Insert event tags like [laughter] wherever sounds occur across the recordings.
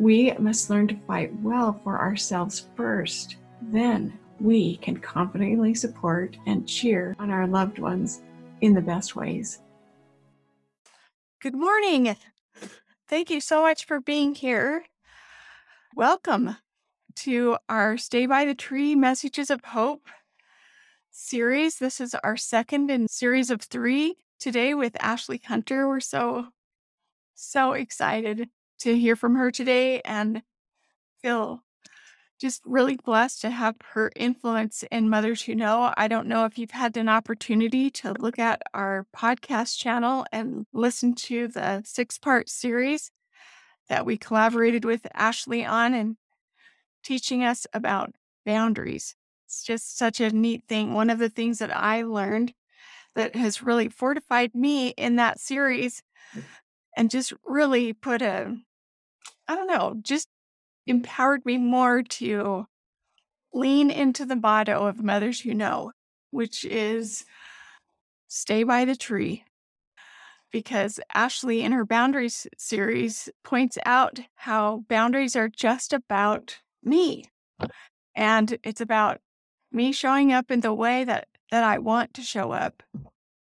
we must learn to fight well for ourselves first. Then we can confidently support and cheer on our loved ones in the best ways. Good morning. Thank you so much for being here. Welcome to our Stay by the Tree Messages of Hope series. This is our second in series of three today with Ashley Hunter. We're so, so excited to hear from her today and feel just really blessed to have her influence in Mothers Who Know. I don't know if you've had an opportunity to look at our podcast channel and listen to the six part series that we collaborated with Ashley on and teaching us about boundaries. It's just such a neat thing. One of the things that I learned that has really fortified me in that series mm. and just really put a, I don't know, just empowered me more to lean into the motto of Mothers Who Know, which is stay by the tree. Because Ashley, in her boundaries series, points out how boundaries are just about me. And it's about me showing up in the way that, that I want to show up.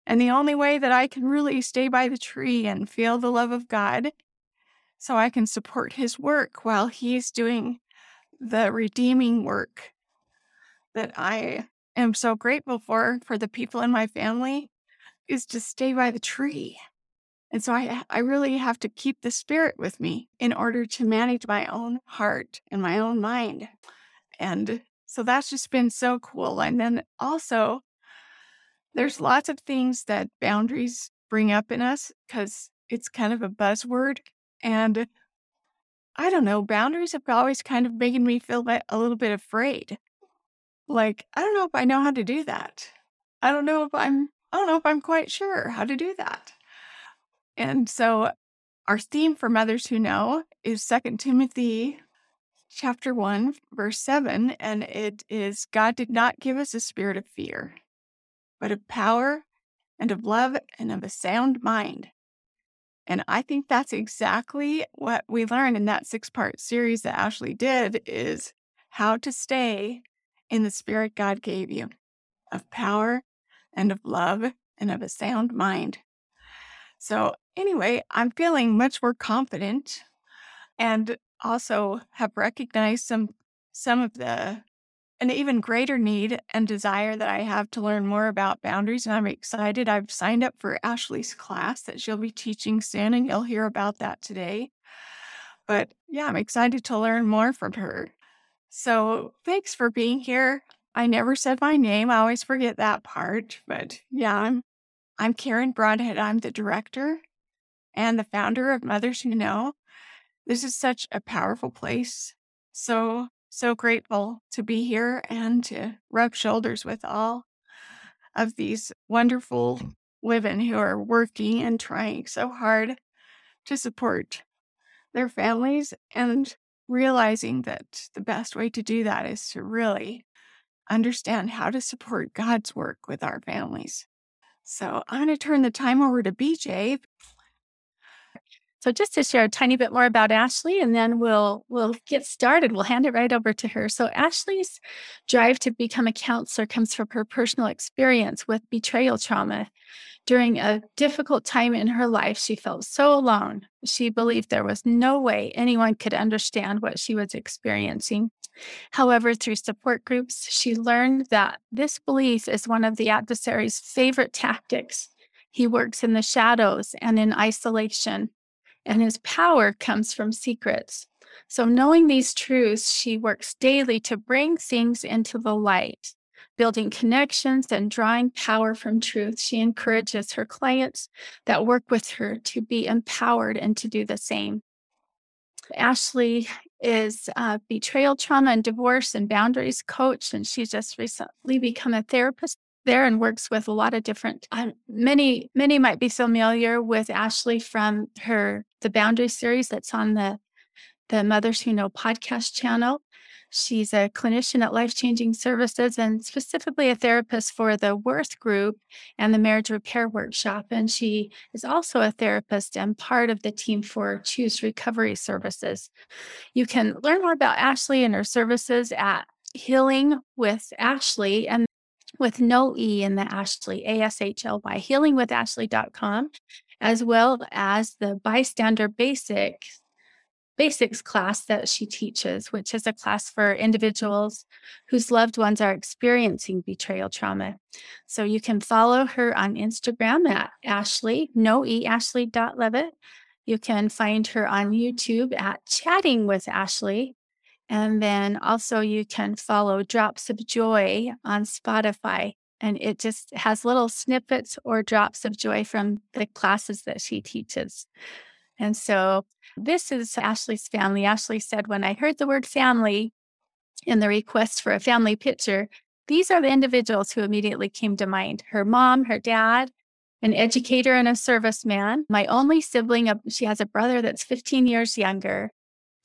And the only way that I can really stay by the tree and feel the love of God so I can support his work while he's doing the redeeming work that I am so grateful for for the people in my family is to stay by the tree. And so I, I really have to keep the spirit with me in order to manage my own heart and my own mind. And so that's just been so cool. And then also, there's lots of things that boundaries bring up in us because it's kind of a buzzword. And I don't know, boundaries have always kind of making me feel a little bit afraid. Like, I don't know if I know how to do that. I don't know if I'm, I don't know if I'm quite sure how to do that. And so our theme for mothers who know is Second Timothy chapter 1 verse 7 and it is God did not give us a spirit of fear but of power and of love and of a sound mind. And I think that's exactly what we learned in that six-part series that Ashley did is how to stay in the spirit God gave you of power and of love and of a sound mind. So, anyway, I'm feeling much more confident and also have recognized some some of the an even greater need and desire that I have to learn more about boundaries. And I'm excited. I've signed up for Ashley's class that she'll be teaching soon, and you'll hear about that today. But yeah, I'm excited to learn more from her. So thanks for being here. I never said my name. I always forget that part. But yeah, I'm I'm Karen Broadhead. I'm the director and the founder of Mothers Who Know. This is such a powerful place. So so grateful to be here and to rub shoulders with all of these wonderful mm. women who are working and trying so hard to support their families and realizing that the best way to do that is to really understand how to support God's work with our families. So I'm going to turn the time over to BJ. So just to share a tiny bit more about Ashley and then we'll we'll get started. We'll hand it right over to her. So Ashley's drive to become a counselor comes from her personal experience with betrayal trauma. During a difficult time in her life, she felt so alone. She believed there was no way anyone could understand what she was experiencing. However, through support groups, she learned that this belief is one of the adversary's favorite tactics. He works in the shadows and in isolation and his power comes from secrets. So, knowing these truths, she works daily to bring things into the light, building connections and drawing power from truth. She encourages her clients that work with her to be empowered and to do the same. Ashley is a betrayal, trauma, and divorce and boundaries coach, and she's just recently become a therapist there and works with a lot of different uh, many many might be familiar with ashley from her the boundary series that's on the the mothers who know podcast channel. She's a clinician at life changing services and specifically a therapist for the worth group and the marriage repair workshop and she is also a therapist and part of the team for choose recovery services. You can learn more about ashley and her services at healing with ashley and with no E in the Ashley, A S H L Y, healingwithashley.com, as well as the bystander basics basics class that she teaches, which is a class for individuals whose loved ones are experiencing betrayal trauma. So you can follow her on Instagram at Ashley, no E Ashley.levitt. You can find her on YouTube at Chatting with Ashley and then also you can follow Drops of Joy on Spotify. And it just has little snippets or drops of joy from the classes that she teaches. And so this is Ashley's family. Ashley said, when I heard the word family in the request for a family picture, these are the individuals who immediately came to mind her mom, her dad, an educator, and a serviceman. My only sibling, she has a brother that's 15 years younger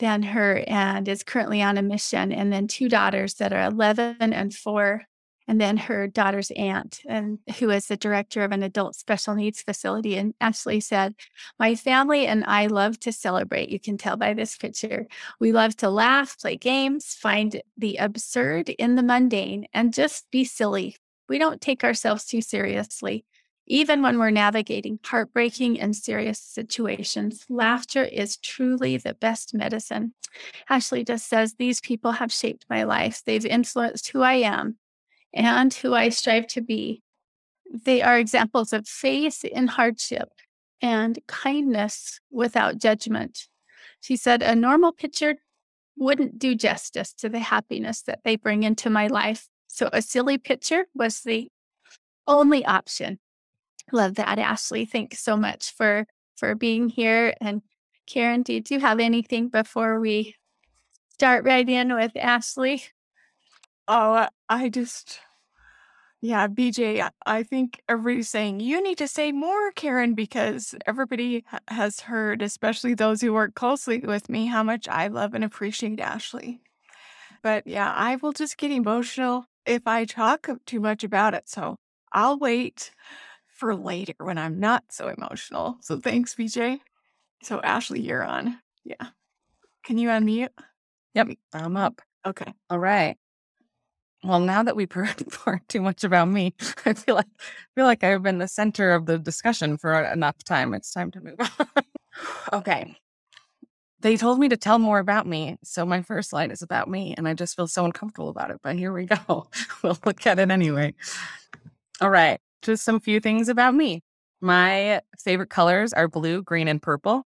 than her and is currently on a mission. And then two daughters that are 11 and four. And then her daughter's aunt, and who is the director of an adult special needs facility. And Ashley said, My family and I love to celebrate. You can tell by this picture. We love to laugh, play games, find the absurd in the mundane, and just be silly. We don't take ourselves too seriously. Even when we're navigating heartbreaking and serious situations, laughter is truly the best medicine. Ashley just says, These people have shaped my life. They've influenced who I am and who I strive to be. They are examples of faith in hardship and kindness without judgment. She said, A normal picture wouldn't do justice to the happiness that they bring into my life. So a silly picture was the only option. Love that, Ashley. Thanks so much for for being here. And Karen, did you have anything before we start right in with Ashley? Oh, I just, yeah, BJ, I think everybody's saying you need to say more, Karen, because everybody has heard, especially those who work closely with me, how much I love and appreciate Ashley. But yeah, I will just get emotional if I talk too much about it. So I'll wait for later when I'm not so emotional. So thanks, BJ. So Ashley, you're on. Yeah. Can you unmute? Yep, I'm up. Okay. All right. Well, now that we've [laughs] heard too much about me, I feel like I feel like I've been the center of the discussion for enough time. It's time to move [laughs] on. okay. They told me to tell more about me, so my first slide is about me, and I just feel so uncomfortable about it. But here we go. [laughs] we'll look at it anyway. All right just some few things about me. My favorite colors are blue, green, and purple.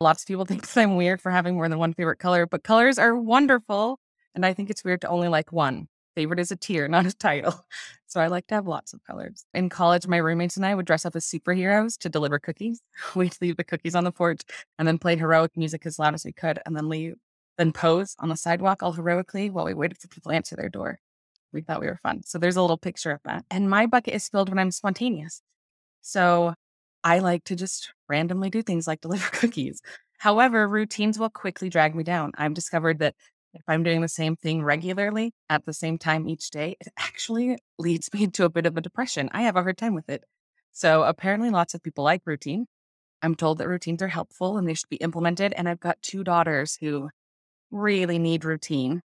Lots of people [laughs] think I'm weird for having more than one favorite color, but colors are wonderful. And I think it's weird to only like one. Favorite is a tier, [laughs] not a title. So I like to have lots of colors. In college, my roommates and I would dress up as superheroes to deliver cookies. [laughs] We'd leave the cookies on the porch and then play heroic music as loud as we could and then leave, then pose on the sidewalk all heroically while we waited for people to answer their door. We thought we were fun. So there's a little picture of that. And my bucket is filled when I'm spontaneous. So I like to just randomly do things like [laughs] deliver cookies. However, routines will quickly drag me down. I've discovered that if I'm doing the same thing regularly at the same time each day, it actually leads [laughs] me to a bit of a depression. I have a hard time with it. So apparently, lots of people like routine. I'm told that routines are helpful and they should be implemented. And I've got two daughters who really need routine,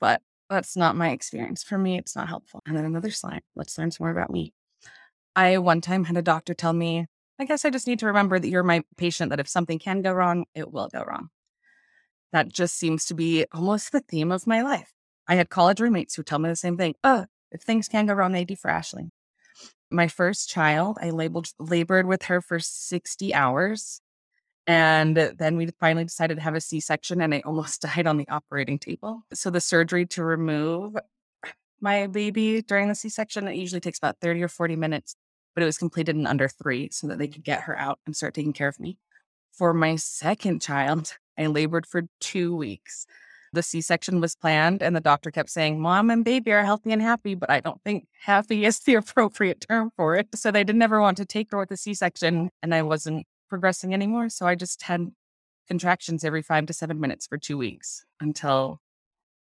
but that's not my experience. For me, it's not helpful. And then another slide. Let's learn some more about me. I one time had a doctor tell me, I guess I just need to remember that you're my patient, that if something can go wrong, it will go wrong. That just seems to be almost [laughs] the theme of my life. I had college roommates who tell me the same thing. Oh, if things can go wrong, they do for Ashley. My first child, I labeled labored with her for 60 hours. And then we finally decided to have a C section, and I almost [laughs] died on the operating table. So, the surgery to remove my baby during the C section, it usually takes about 30 or 40 minutes, but it was completed in under three so that they could get her out and start taking care of me. For my second child, I labored for two weeks. The C section was planned, and the doctor kept saying, Mom and baby are healthy and happy, but I don't think happy is the [laughs] appropriate term for it. So they didn't ever want to take her with the C section, and I wasn't progressing anymore. So I just had contractions every five to seven minutes for two weeks until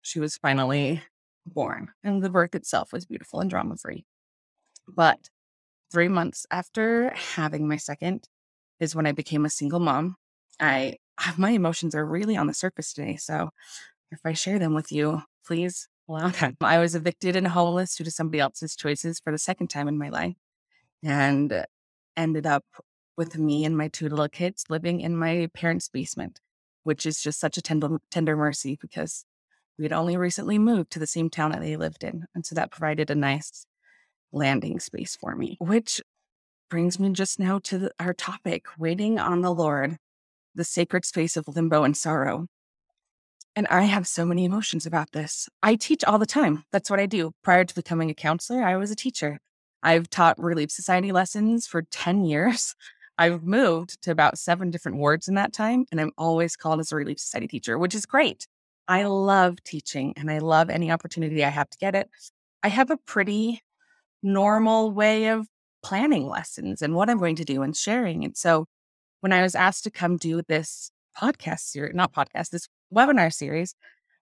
she was finally born. And the birth itself was beautiful and drama free. But three months after having my second is when I became a single mom. I ah, my emotions are really on the surface today. So if I share them with you, please allow that. I was evicted and homeless due to somebody else's choices for the second time in my life and ended up with me and my two little kids living in my parents' basement, which is just such a tender, tender mercy because we had only recently moved to the same town that they lived in. And so that provided a nice landing space for me, which brings me just now to the, our topic waiting on the Lord the sacred space of limbo and sorrow. And I have so many emotions about this. I teach all the time. That's what I do. Prior to becoming a counselor, I was a teacher. I've taught Relief Society lessons for 10 years. [laughs] I've moved to about seven different wards in that time, and I'm always called as a Relief Society teacher, which is great. I love teaching and I love any opportunity I have to get it. I have a pretty normal way of planning lessons and what I'm going to do and sharing. And so when I was asked to come do this podcast series, not podcast, this webinar series,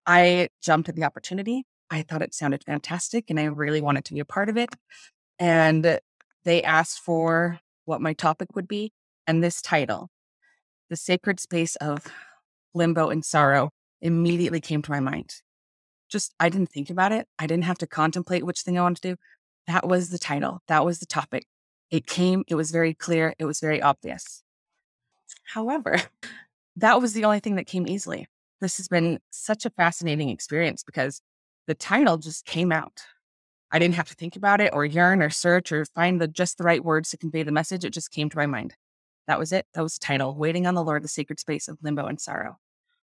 I jumped at the opportunity. I thought it sounded fantastic and I really wanted to be a part of it. And they asked for what my topic would be and this title, The Sacred Space of Limbo and Sorrow, immediately came to my mind. Just, I didn't think about it. I didn't have to contemplate which thing I wanted to do. That was the title, that was the topic. It came, it was very clear, it was very obvious. However, [laughs] that was the only thing that came easily. This has been such a fascinating experience because the title just came out. I didn't have to think about it or yearn or search or find the just the right words to convey the message. It just came to my mind. That was it. That was the title, Waiting on the Lord, the Sacred Space of Limbo and Sorrow.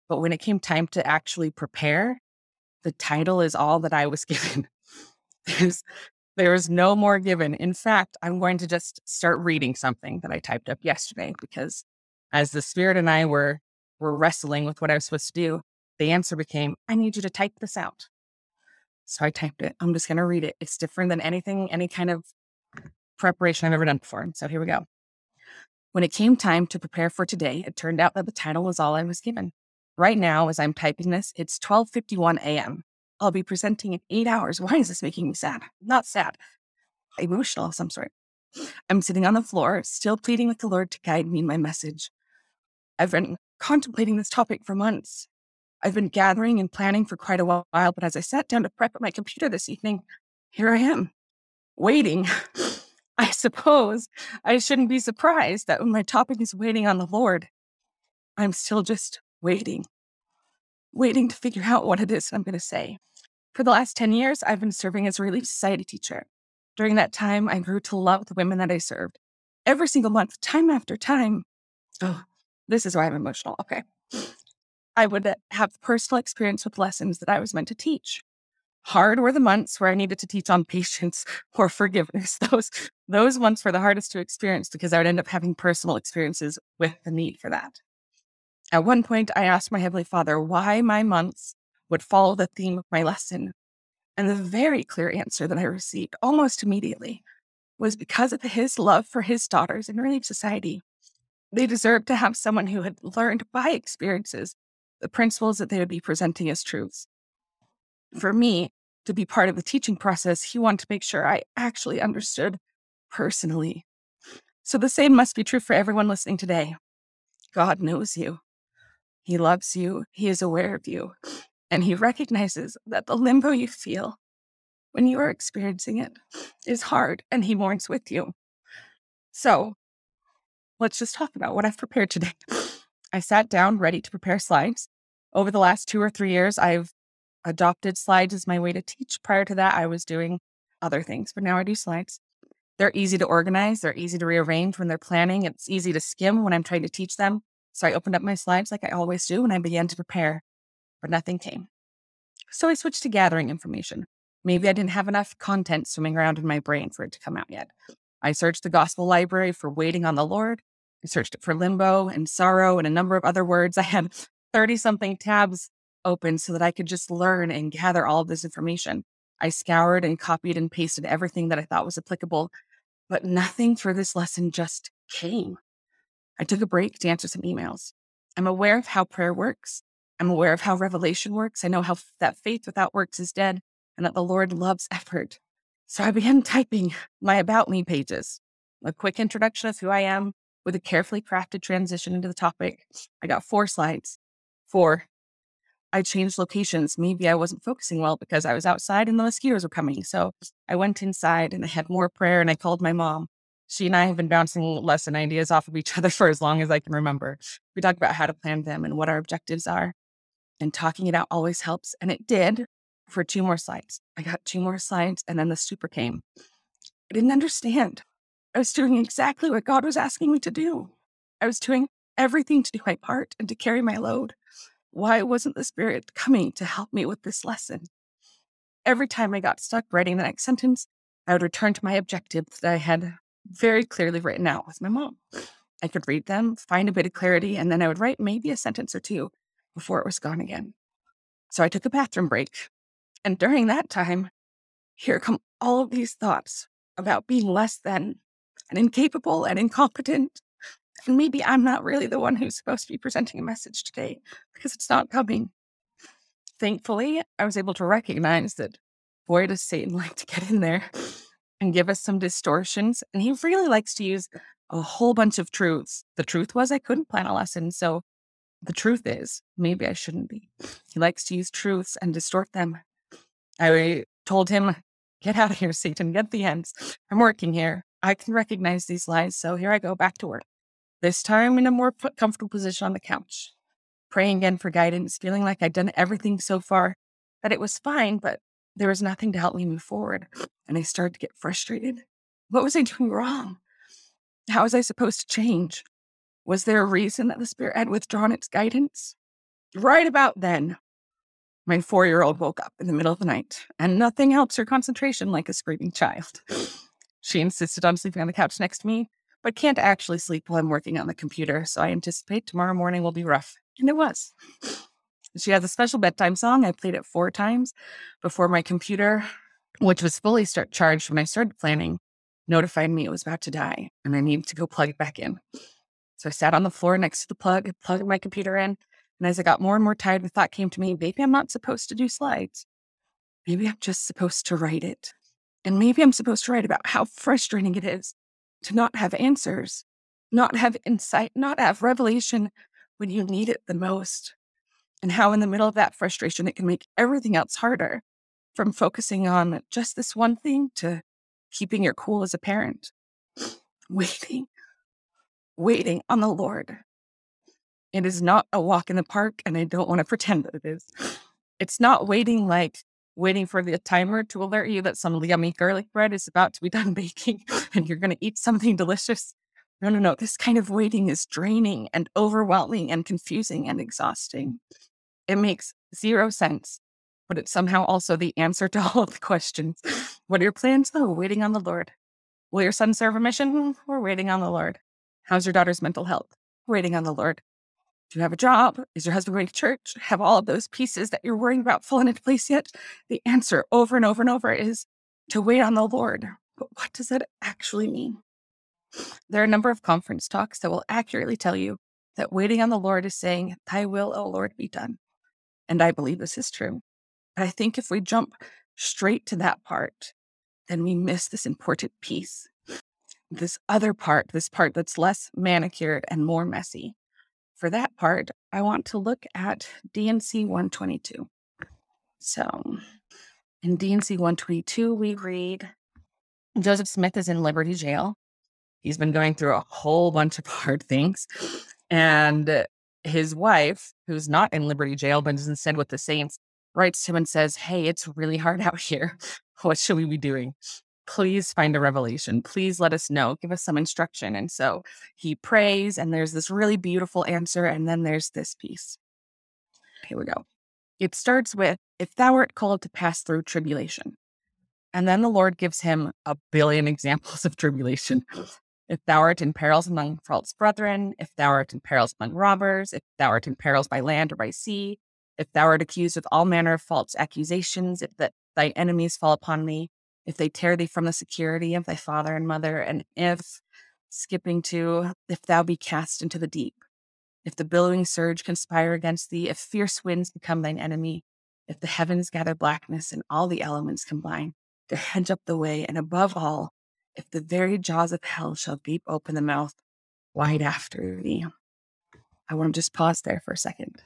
But when it came time to actually prepare, the title is all that I was [laughs] given. There's there is no more given. In fact, I'm going to just start reading something that I typed up yesterday because as the spirit and I were were wrestling with what I was supposed to do, the answer became, I need you to type this out. So I typed it. I'm just going to read it. It's different than anything, any kind of preparation I've ever done before. So here we go. When it came time to prepare for today, it turned out that the title was all I was given. Right now, as I'm typing this, it's 12:51 a.m. I'll be presenting in eight hours. Why is this making me sad? Not sad, emotional of some sort. I'm sitting on the floor, still pleading with the Lord to guide me in my message. I've been contemplating this topic for months. I've been gathering and planning for quite a while, but as I sat down to prep at my computer this evening, here I am, waiting. [laughs] I suppose I shouldn't be surprised that when my topic is waiting on the Lord, I'm still just waiting, waiting to figure out what it is I'm going to say. For the last 10 years, I've been serving as a Relief Society teacher. During that time, I grew to love the women that I served. Every single month, time after time, oh, this is why I'm emotional. Okay. I would uh, have personal experience with lessons that I was meant to teach. Hard were the months where I needed to teach on [laughs] patience or forgiveness. Those those months were the hardest to experience because I would end up having personal experiences with the need for that. At one point, I asked my Heavenly Father why my months would follow the theme of my lesson. And the very clear answer that I received almost immediately was because of his love for his daughters in Relief Society. They deserved to have someone who had learned by experiences the principles that they would be presenting as truths. For me, to be part of the teaching process, he wanted to make sure I actually understood personally. So the same must be true for everyone listening today. God knows you. He loves you. He is aware of you. And he recognizes that the limbo you feel when you are experiencing it is hard and he mourns with you. So let's just talk about what I've prepared today. [laughs] I sat down ready to prepare slides. Over the last two or three years, I've adopted slides as my way to teach. Prior to that, I was doing other things, but now I do slides. They're easy to organize, they're easy to rearrange when they're planning. It's easy to skim when I'm trying to teach them. So I opened up my slides like I always do and I began to prepare, but nothing came. So I switched to gathering information. Maybe I didn't have enough content swimming around in my brain for it to come out yet. I searched the gospel library for waiting on the Lord. I searched it for limbo and sorrow and a number of other words. [laughs] I had 30 something tabs open so that I could just learn and gather all of this information. I scoured and copied and pasted everything that I thought was applicable, but nothing for this lesson just came. I took a break to answer some emails. I'm aware of how prayer works. I'm aware of how revelation works. I know how that faith without works is dead and that the Lord loves effort. So I began [laughs] typing my About Me pages, a quick introduction of who I am with a carefully crafted transition into the topic. I got four slides. Four. I changed locations. Maybe I wasn't focusing well because I was outside and the mosquitoes were coming. So I went inside and I had more prayer and I called my mom. She and I have been bouncing lesson ideas off of each other [laughs] for as long as I can remember. We talk about how to plan them and what our objectives are. And talking it out always helps. And it did for two more slides. I got two more slides and then the stupor came. I didn't understand. I was doing exactly what God was asking me to do. I was doing everything to do my part and to carry my load. Why wasn't the Spirit coming to help me with this lesson? Every time I got stuck writing the next sentence, I would return to my objectives that I had very clearly written out with my mom. I could read them, find a bit of clarity, and then I would write maybe a sentence or two before it was gone again. So I took a bathroom break. And during that time, here come all of these thoughts about being less than and incapable and incompetent and maybe I'm not really the one who's supposed to be presenting a message today because it's not coming. Thankfully, I was able to recognize that boy, does Satan like to get in there and give us some distortions. And he really likes to use a whole bunch of truths. The truth was, I couldn't plan a lesson. So the truth is, maybe I shouldn't be. He likes to use truths and distort them. I told him, Get out of here, Satan, get the ends. I'm working here. I can recognize these lies. So here I go back to work. This time in a more comfortable position on the couch, praying again for guidance, feeling like I'd done everything so far, that it was fine, but there was nothing to help me move forward. And I started to get frustrated. What was I doing wrong? How was I supposed to change? Was there a reason that the Spirit had withdrawn its guidance? Right about then, my four year old woke up in the middle of the night, and nothing helps her concentration like a screaming child. She insisted on sleeping on the couch next to me, but can't actually sleep while I'm working on the computer. So I anticipate tomorrow morning will be rough. And it was. She has a special bedtime song. I played it four times before my computer, which was fully charged when I started planning, notified me it was about to die and I needed to go plug it back in. So I sat on the floor next to the plug, plugged my computer in. And as I got more and more tired, the thought came to me maybe I'm not supposed to do slides. Maybe I'm just supposed to write it. And maybe I'm supposed to write about how frustrating it is to not have answers, not have insight, not have revelation when you need it the most. And how, in the middle of that frustration, it can make everything else harder from focusing on just this one thing to keeping your cool as a parent. [gasps] Waiting, waiting on the Lord. It is not a walk in the park, and I don't want to pretend that it is. It's not waiting like waiting for the timer to alert you that some yummy garlic bread is about to be done [laughs] baking and you're going to eat something delicious. No, no, no. This kind of waiting is draining and overwhelming and confusing and exhausting. It makes zero sense but it's somehow also the answer to [laughs] all of the questions. What are your plans? Oh, waiting on the Lord. Will your son serve a mission? We're waiting on the Lord. How's your daughter's mental health? Waiting on the Lord. Do you have a job? Is your husband going to church? Have all of those pieces that you're worrying about fallen into place yet? The answer over and over and over is to wait on the Lord. But what does that actually mean? There are a number of conference talks that will accurately tell you that waiting on the Lord is saying, Thy will, O Lord, be done. And I believe this is true. But I think if we jump straight to that part, then we miss this important piece. This other part, this part that's less manicured and more messy. For that part, I want to look at D&C 122. So in D&C 122, we read Joseph Smith is in Liberty Jail. He's been going through a whole bunch of [laughs] hard things. And his wife, who's not in Liberty Jail, but is instead with the Saints, writes to him and says, Hey, it's really hard out here. What should we be doing? Please find a revelation. Please let us know. Give us some instruction. And so he prays, and there's this really beautiful answer. And then there's this piece. Here we go. It starts with, If thou art called to pass through tribulation. And then the Lord gives him a billion [laughs] examples of tribulation. If thou art in perils among false brethren, if thou art in perils among robbers, if thou art in perils by land or by sea, if thou art accused with all manner of false accusations, if that thy enemies fall upon thee, if they tear thee from the security of thy father and mother, and if, skipping to, if thou be cast into the deep, if the billowing surge conspire against thee, if fierce winds become thine enemy, if the heavens gather blackness and all the elements combine to hedge up the way, and above all, if the very jaws of hell shall gape open the mouth wide after thee. I want to just pause there for a second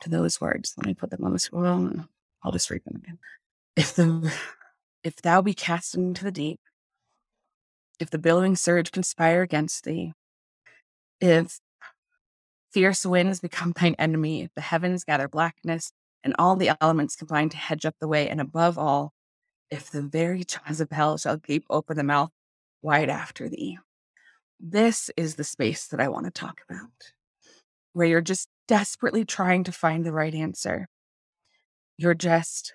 to those words. Let me put them on the scroll. I'll just read them again. If the if thou be cast into the deep, if the billowing surge conspire against thee, if fierce winds become thine enemy, if the heavens gather blackness, and all the elements combine to hedge up the way, and above all, if the very [laughs] jaws of hell shall gape open the mouth wide after thee. This is the space that I want to talk about, where you're just desperately trying to find the right answer. You're just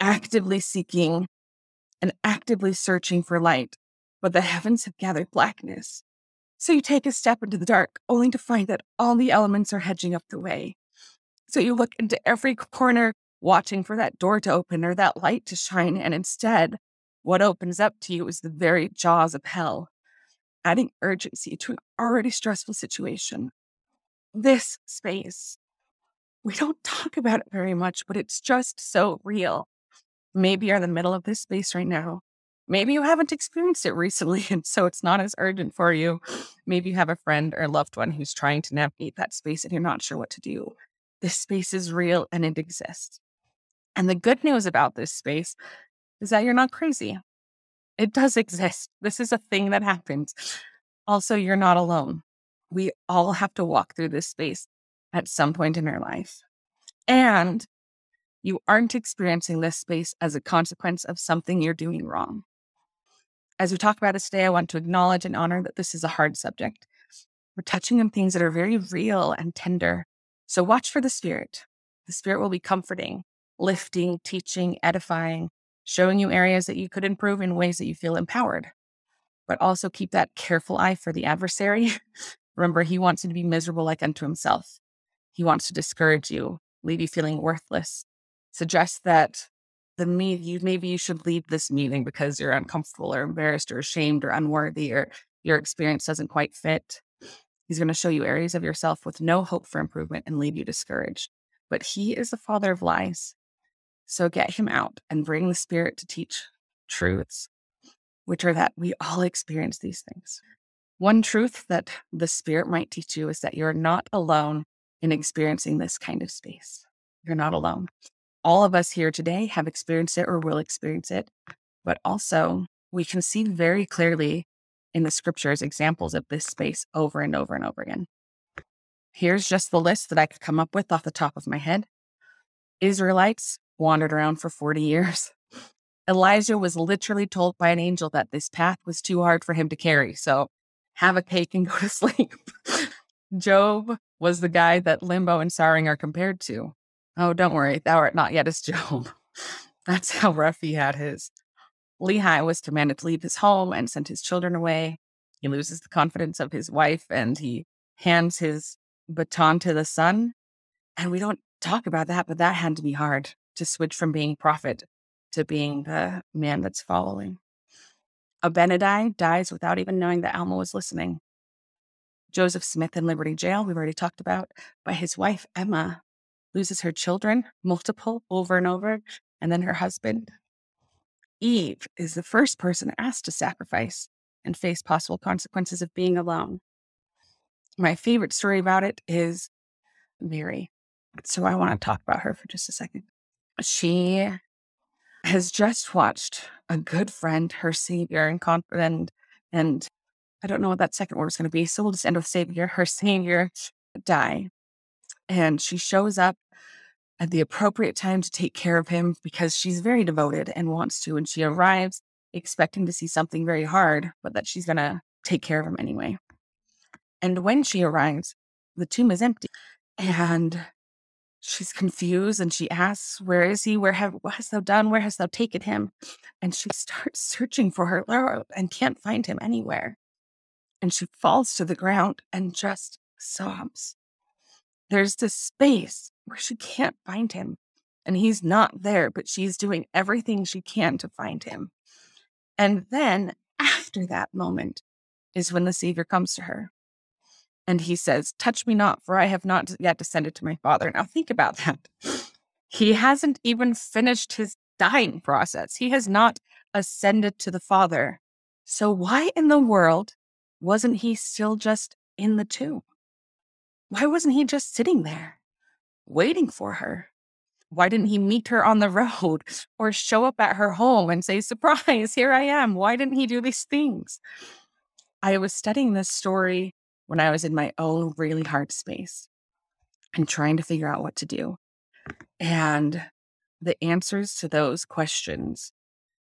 actively seeking and actively searching for light, but the heavens have gathered blackness. So you take a step into the dark, only to find that all the elements are hedging up the way. So you look into every corner watching for that door to open or that light to shine. And instead, what opens up to you is the very jaws of hell, adding urgency to an already stressful situation. This space, we don't [laughs] talk about it very much, but it's just so real. Maybe you're in the middle of this space right now. Maybe you haven't experienced it recently, [laughs] and so it's not as urgent for you. Maybe you have a friend or loved one who's trying to navigate that space and you're not sure what to do. This space is real and it exists. And the good news about this space is that you're not crazy. It does exist. This is a thing that happens. Also, you're not alone. We all have to walk through this space at some point in our life. And you aren't experiencing this space as a consequence of something you're doing wrong. As we talk about this today, I want to acknowledge and honor that this is a hard subject. We're touching on things that are very real and tender. So watch for the Spirit. The Spirit will be comforting, lifting, teaching, edifying, showing you areas that you could improve in ways that you feel empowered. But also keep that careful eye for the adversary. [laughs] Remember, he wants you to be miserable like unto himself. He wants to discourage you, leave you feeling worthless, suggest that the meet you maybe you should leave this meeting because you're uncomfortable or embarrassed or ashamed or unworthy or your experience doesn't quite fit. He's going to show you areas of yourself with no hope for improvement and leave you discouraged. But he is the father of lies. So get him out and bring the Spirit to teach truths, which are that we all experience these things. One truth that the Spirit might teach you is that you're not alone in experiencing this kind of space. You're not alone. All of us here today have experienced it or will experience it, but also we can see very clearly in the scriptures examples of this space over and over and over again. Here's just the list that I could come up with off the top of my head Israelites wandered around for 40 years. [laughs] Elijah was literally told by an angel that this path was too hard for him to carry. So have a cake and [laughs] go to sleep. Job was the guy that Limbo and Saring are compared to. Oh, don't worry, thou art not yet as Job. [laughs] That's how rough he had his. Lehi was commanded to leave his home and sent his children away. He loses the confidence of his wife and he hands his baton to the son. And we don't talk about that, but that had to be hard to switch from being prophet to being the man that's following. Abinadi dies without even knowing that Alma was listening. Joseph Smith in Liberty Jail, we've already talked about, but his wife, Emma, loses her children, multiple over and over, and then her husband. Eve is the first person asked to sacrifice and face possible consequences of being alone. My favorite story about it is Mary. So I want to talk about her for just a second. She has just watched a good friend, her savior, and confident, and I don't know what that second word is going to be. So we'll just end with savior, her savior, die. And she shows up at the appropriate time to take care of him because she's very devoted and wants to. And she arrives expecting to see something very hard, but that she's going to take care of him anyway. And when she arrives, the tomb is empty. And she's confused and she asks, Where is he? Where have what hast thou done? Where hast thou taken him? And she [laughs] starts searching for her Lord and can't find him anywhere. And she falls to the ground and just sobs. There's this space where she can't find him. And he's not there, but she's doing everything she can to find him. And then after that moment is when the Savior comes to her. And he says, Touch me not, for I have not yet descended to my Father. Now think about that. He hasn't even finished his dying process, he has not ascended to the Father. So why in the world wasn't he still just in the tomb? Why wasn't he just sitting there, waiting for her? Why didn't he meet her on the [laughs] road or show up at her home and say, Surprise, here I am? Why didn't he do these things? I was studying this story when I was in my own really hard space and trying to figure out what to do. And the answers to those questions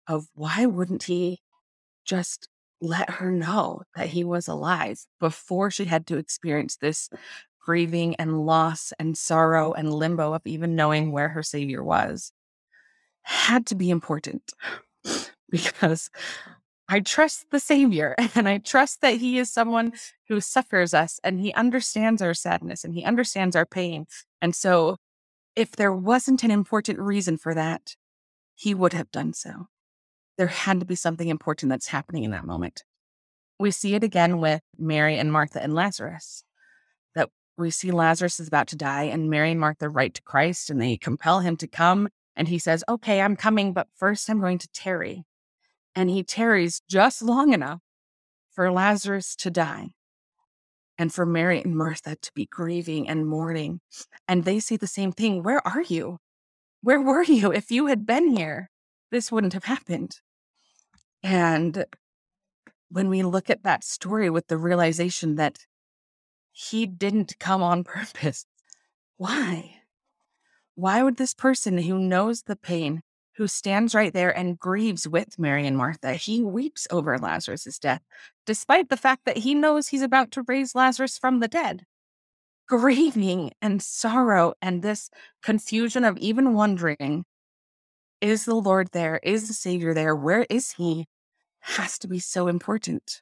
of why wouldn't he just let her know that he was alive before she had to experience this grieving and loss and sorrow and limbo of even knowing where her savior was had to be important [laughs] because I trust the Savior [laughs] and I trust that He is someone who suffers us and He understands our sadness and He understands our pain. And so, if there wasn't an important reason for that, He would have done so. There had to be something important that's happening in that moment. We see it again with Mary and Martha and Lazarus. We see Lazarus is about to die, and Mary and Martha write to Christ and they compel him to come. And he says, Okay, I'm coming, but first I'm going to tarry and he tarries just long enough for Lazarus to die and for Mary and Martha to be grieving and mourning. And they say the same thing Where are you? Where were you? If you had been here, this wouldn't have happened. And when we look at that story with the realization that he didn't come on [laughs] purpose, why? Why would this person who knows the pain, who stands right there and grieves with Mary and Martha. He weeps over Lazarus' death, despite the fact that he knows he's about to raise Lazarus from the dead. Grieving and sorrow and this confusion of even wondering is the Lord there? Is the Savior there? Where is he? Has to be so important.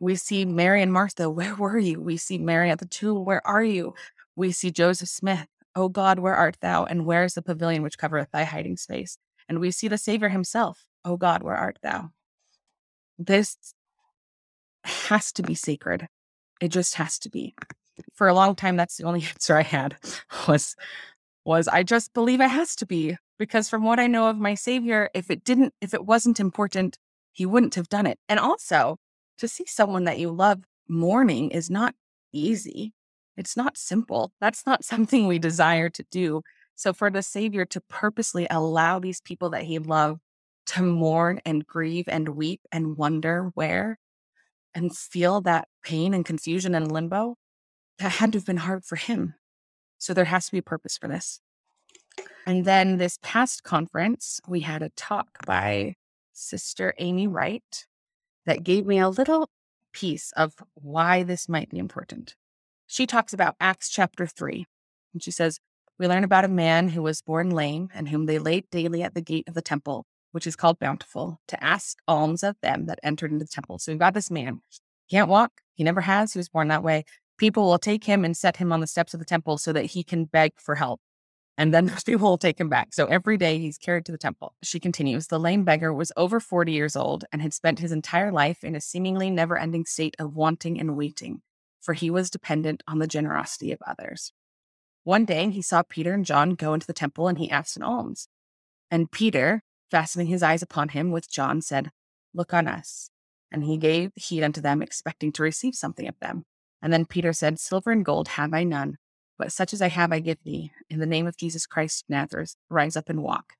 We see Mary and Martha, where were you? We see Mary at the tomb, where are you? We see Joseph Smith, O God, where art thou? And where is the pavilion which covereth thy hiding space? And we see the Savior himself, O God, where art thou? This has to be sacred. It just has to be. For a long time, that's the only [laughs] answer I had was was I just believe it has to be because from what I know of my Savior, if it didn't, if it wasn't important, he wouldn't have done it. And also, to see someone that you love mourning is not easy. It's not simple. That's not [laughs] something we desire to do. So, for the Savior to purposely allow these people that he loved to mourn and grieve and weep and wonder where and feel that pain and confusion and limbo, that had to have been hard for him. So, there has to be a purpose for this. And then this past conference, we had a talk by Sister Amy Wright that gave me a little piece of why this might be important she talks about Acts chapter 3. And she says, we learn about a man who was born lame and whom they laid daily at the gate of the temple, which is called Bountiful, to ask alms of them that entered into the temple. So we've got this man. Can't walk. He never has. He was born that way. People will take him and set him on the steps of the temple so that he can beg for help. And then [laughs] those people will take him back. So every day he's carried to the temple. She continues The lame beggar was over 40 years old and had spent his entire life in a seemingly never ending state of wanting and waiting, for he was dependent on the generosity of others. One day he saw Peter and John go into the temple and he asked an alms. And Peter, fastening his eyes upon him with John, said, Look on us. And he gave heed unto them, expecting to receive something of them. And then Peter said, Silver and gold have I none, but such as I have I give thee. In the name of Jesus Christ Nazareth, rise up and walk.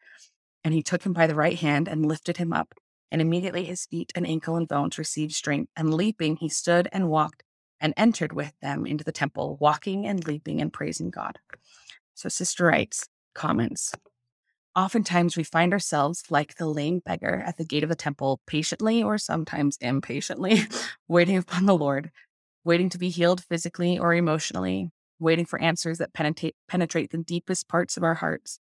And he took him by the right hand and lifted him up. And immediately his feet and ankle and bones received strength. And leaping, he stood and walked and entered with them into the temple, walking and leaping and praising God. So, Sister Wright's, comments. Oftentimes, we find ourselves like the lame beggar at the gate of the temple, patiently or sometimes impatiently, [laughs] waiting upon the Lord, waiting to be healed physically or emotionally, waiting for answers that penetrate, penetrate the deepest parts of our hearts.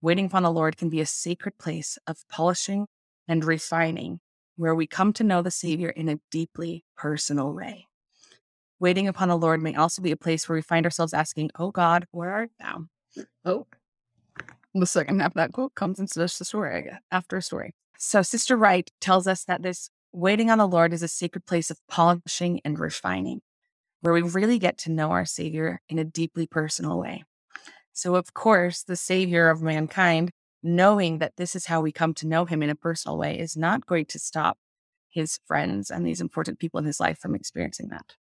Waiting upon the Lord can be a sacred place of polishing and refining, where we come to know the Savior in a deeply personal way. Waiting upon the Lord may also be a place where we find ourselves asking, Oh God, where art thou? Oh, the second half of that quote comes into the story after a story. So Sister Wright tells us that this waiting on the Lord is a sacred place of polishing and refining, where we really get to know our Savior in a deeply personal way. So, of course, the Savior of mankind, knowing that this is how we come to know him in a personal way, is not going to stop his friends and these important people in his life from experiencing that.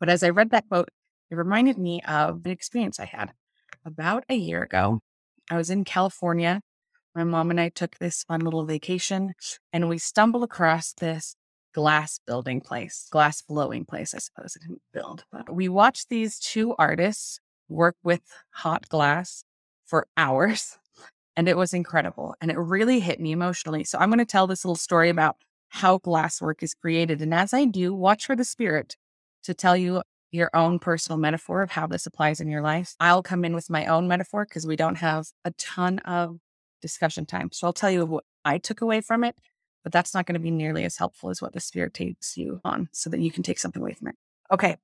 But as I read that quote, it reminded me of an experience I had about a year ago. I was in California. My mom and I took this fun little vacation and we stumbled across this glass building place, glass blowing place, I suppose it didn't build. But we watched these two artists work with hot glass for [laughs] hours and it was incredible. And it really hit me emotionally. So I'm going to tell this little story about how glass work is created. And as I do, watch for the spirit to tell you your own personal metaphor of how this applies in your life. I'll come in with my own metaphor because we don't have a ton of discussion time. So I'll tell you what I took away from it, but that's not going to be nearly as helpful as what the spirit takes you on so that you can take something away from it. Okay.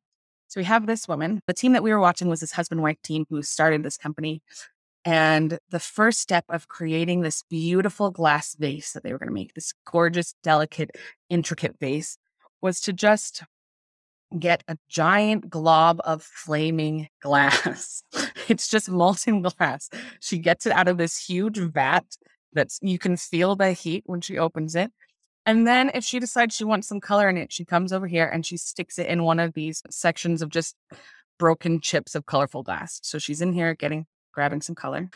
So we have this woman. The team that we were watching was this husband wife team who started this company. And the first step of creating this beautiful glass vase that they were going to make, this gorgeous, delicate, intricate vase, was to just get a giant glob of flaming glass. [laughs] it's just molten glass. She gets it out of this huge vat that's you can feel the heat when she opens it. And then if she decides she wants some color in it, she comes over here and she sticks it in one of these sections of just broken chips of colorful glass. So she's in here getting grabbing some color.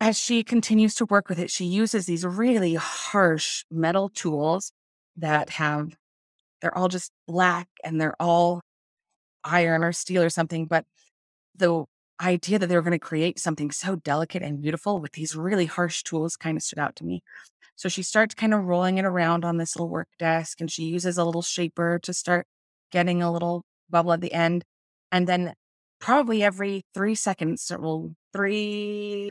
As she continues to work with it, she uses these really harsh metal tools that have they're all just black and they're all iron or steel or something. But the idea that they were going to create something so delicate and beautiful with these really harsh tools kind of stood out to me. So she starts kind of rolling it around on this little work desk and she uses a little shaper to start getting a little bubble at the end. And then probably every three seconds, well, three,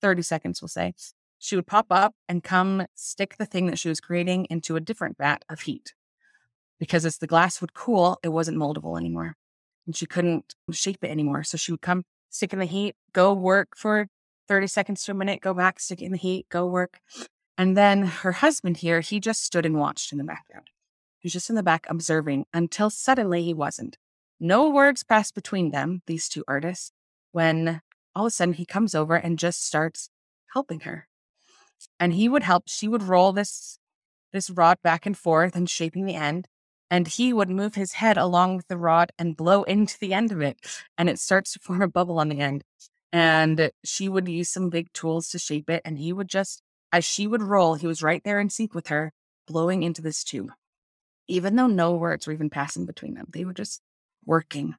30 seconds, we'll say, she would pop up and come stick the thing that she was creating into a different vat of heat because as the glass would cool, it wasn't moldable anymore. And she couldn't shape it anymore. So she would come, stick in the heat, go work for 30 seconds to a minute, go back, stick in the heat, go work. And then her husband here, he just stood and watched in the background. He was just in the back observing until suddenly he wasn't. No words passed between them, these two artists, when all of a sudden he comes over and just starts helping her. And he would help, she would roll this this rod back and forth and shaping the end and he would move his head along with the rod and blow into the end of it and it starts to [laughs] form a bubble on the end. And she would use some big tools to shape it and he would just as she would roll he was right there in sync with her blowing into this tube. Even though no words were even passing between them they were just working.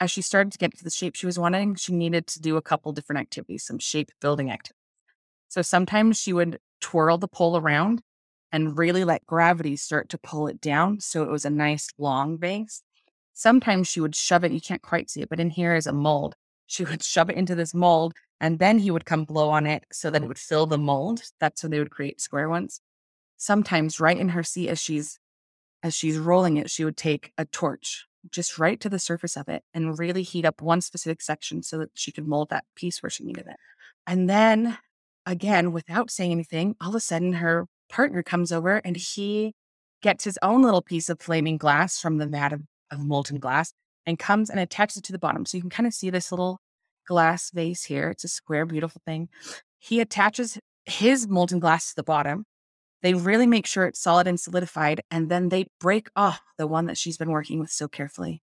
As she started to get to the shape she was wanting she needed to do a couple different activities some shape building activities so sometimes she would twirl the pole around and really let gravity start to pull it down. So it was a nice long base. Sometimes she would shove it, you can't quite see it, but in here is a mold. She would [laughs] shove it into this mold And then he would come blow on it so that it would fill the mold. That's when they would create square ones. Sometimes right in her seat as she's as she's rolling it, she would take a torch just right to the surface of it and really heat up one specific section so that she could mold that piece where she needed it. And then again, without saying anything, all of a sudden her partner comes over and he gets his own little piece of flaming glass from the vat of, of molten glass and comes and attaches it to the bottom. So you can kind of see this little glass vase here. It's a square, beautiful thing. He attaches his molten glass to the bottom. They really make sure it's solid and solidified, and then they break off the one that she's been working with so carefully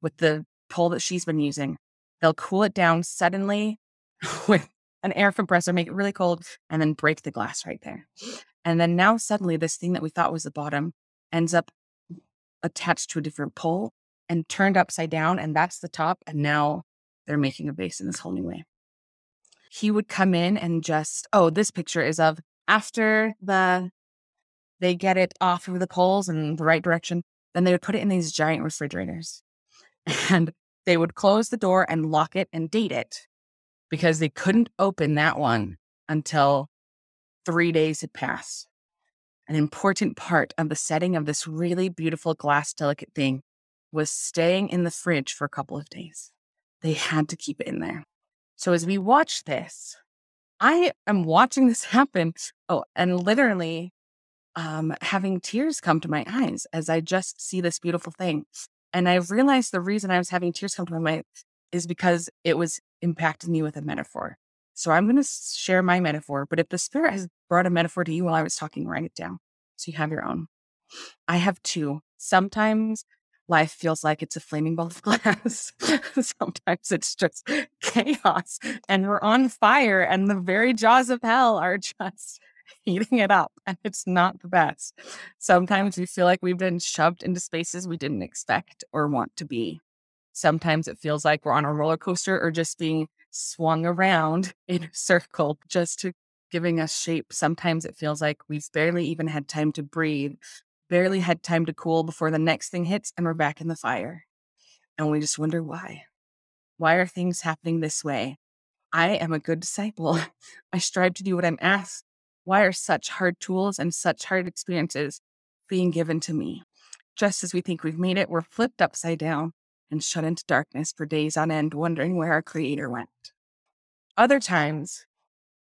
with the pole that she's been using. They'll cool it down suddenly [laughs] with an air compressor, make it really cold, and then break the glass right there. And then now suddenly this thing that we thought was the bottom ends up attached to a different pole and turned upside down, and that's the top. And now they're making a vase in this whole new way. He would come in and just, oh, this picture is of after the they get it off of the poles in the right direction, then they would put it in these giant refrigerators. [laughs] And they would close the door and lock it and date it because they couldn't open that one until three days had passed. An important part of the setting of this really beautiful glass delicate thing was staying in the fridge for a couple of days. They had to keep it in there. So as we watch this, I am watching this [laughs] happen. Oh, and literally um, having tears come to my eyes as I just see this beautiful thing. And I realized the reason I was having tears come to my eyes is because it was impacting me with a metaphor. So I'm going to share my metaphor, but if the Spirit has brought a metaphor to you while I was talking, write it down so you have your own. I have two. Sometimes life feels like it's a flaming ball of [laughs] glass. Sometimes it's just chaos and we're on fire and the very jaws of hell are [laughs] just heating it up and it's not the best. Sometimes we feel like we've been shoved into spaces we didn't expect or want to be. Sometimes it feels like we're on a roller coaster or just being swung around [laughs] in a circle just to giving us shape. Sometimes it feels like we've barely even had time to breathe, barely had time to cool before the next thing hits and we're back in the fire. And we just wonder why. Why are things happening this way? I am a good disciple. [laughs] I strive to do what I'm asked. Why are such hard tools and such hard experiences being given to me? Just as we think we've made it, we're flipped upside down and shut into darkness for days on end, wondering where our Creator went. Other times,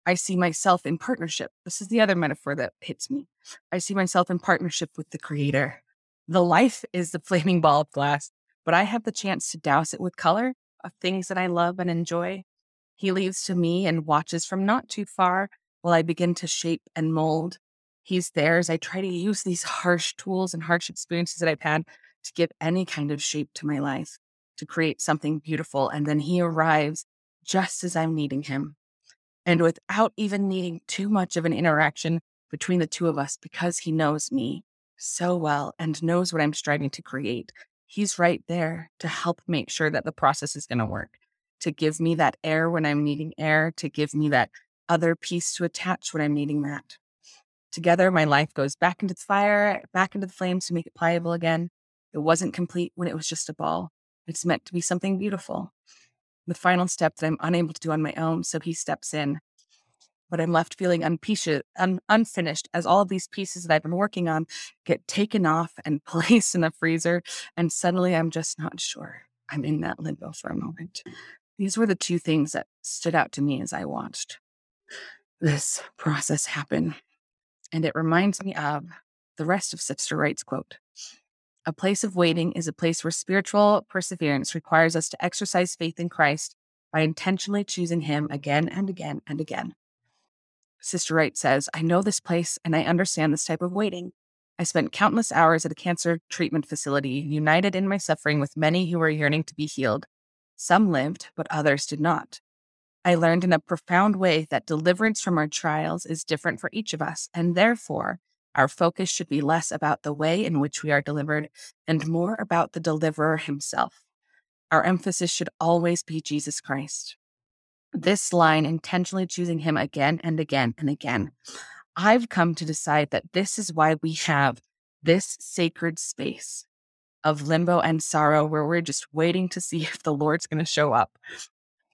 I see myself in partnership. This is the other metaphor that hits me. I see myself in partnership with the Creator. The life is the [laughs] flaming ball of glass, but I have the chance to douse it with color of things that I love and enjoy. He leaves to me and watches from not too far while I begin to shape and mold. He's there as I try to use these harsh tools and harsh experiences that I've had to give any kind of shape to my life, to create something beautiful. And then he arrives just as I'm needing him. And without even needing too much of an interaction between the two of us, because he knows me so well and knows what I'm striving to create, he's right there to help make sure that the process is going to work, to give me that air when I'm needing air, to give me that other piece to attach when I'm needing that. Together, my life goes back into the fire, back into the flames to make it pliable again. It wasn't complete when it was just a ball. It's meant to be something beautiful. The final step that I'm unable to do on my own, so he steps in. But I'm left feeling un- unfinished as all of these pieces that I've been working on get taken off and [laughs] placed in the freezer. And suddenly I'm just not sure. I'm in that limbo for a moment. These were the two things that stood out to me as I watched this process happen. And it reminds me of the rest of Sister Wright's quote A place of waiting is a place where spiritual perseverance requires us to exercise faith in Christ by intentionally choosing Him again and again and again. Sister Wright says, I know this place and I understand this type of waiting. I spent countless hours at a cancer treatment facility, united in my suffering with many who were yearning to be healed. Some lived, but others did not. I learned in a profound way that deliverance from our trials is different for each of us, and therefore, our focus should be less about the way in which we are delivered and more about the deliverer himself. Our emphasis should always be Jesus Christ. This line, intentionally choosing him again and again and again, I've come to decide that this is why we have this sacred space of limbo and sorrow where we're just waiting to see [laughs] if the Lord's going to show up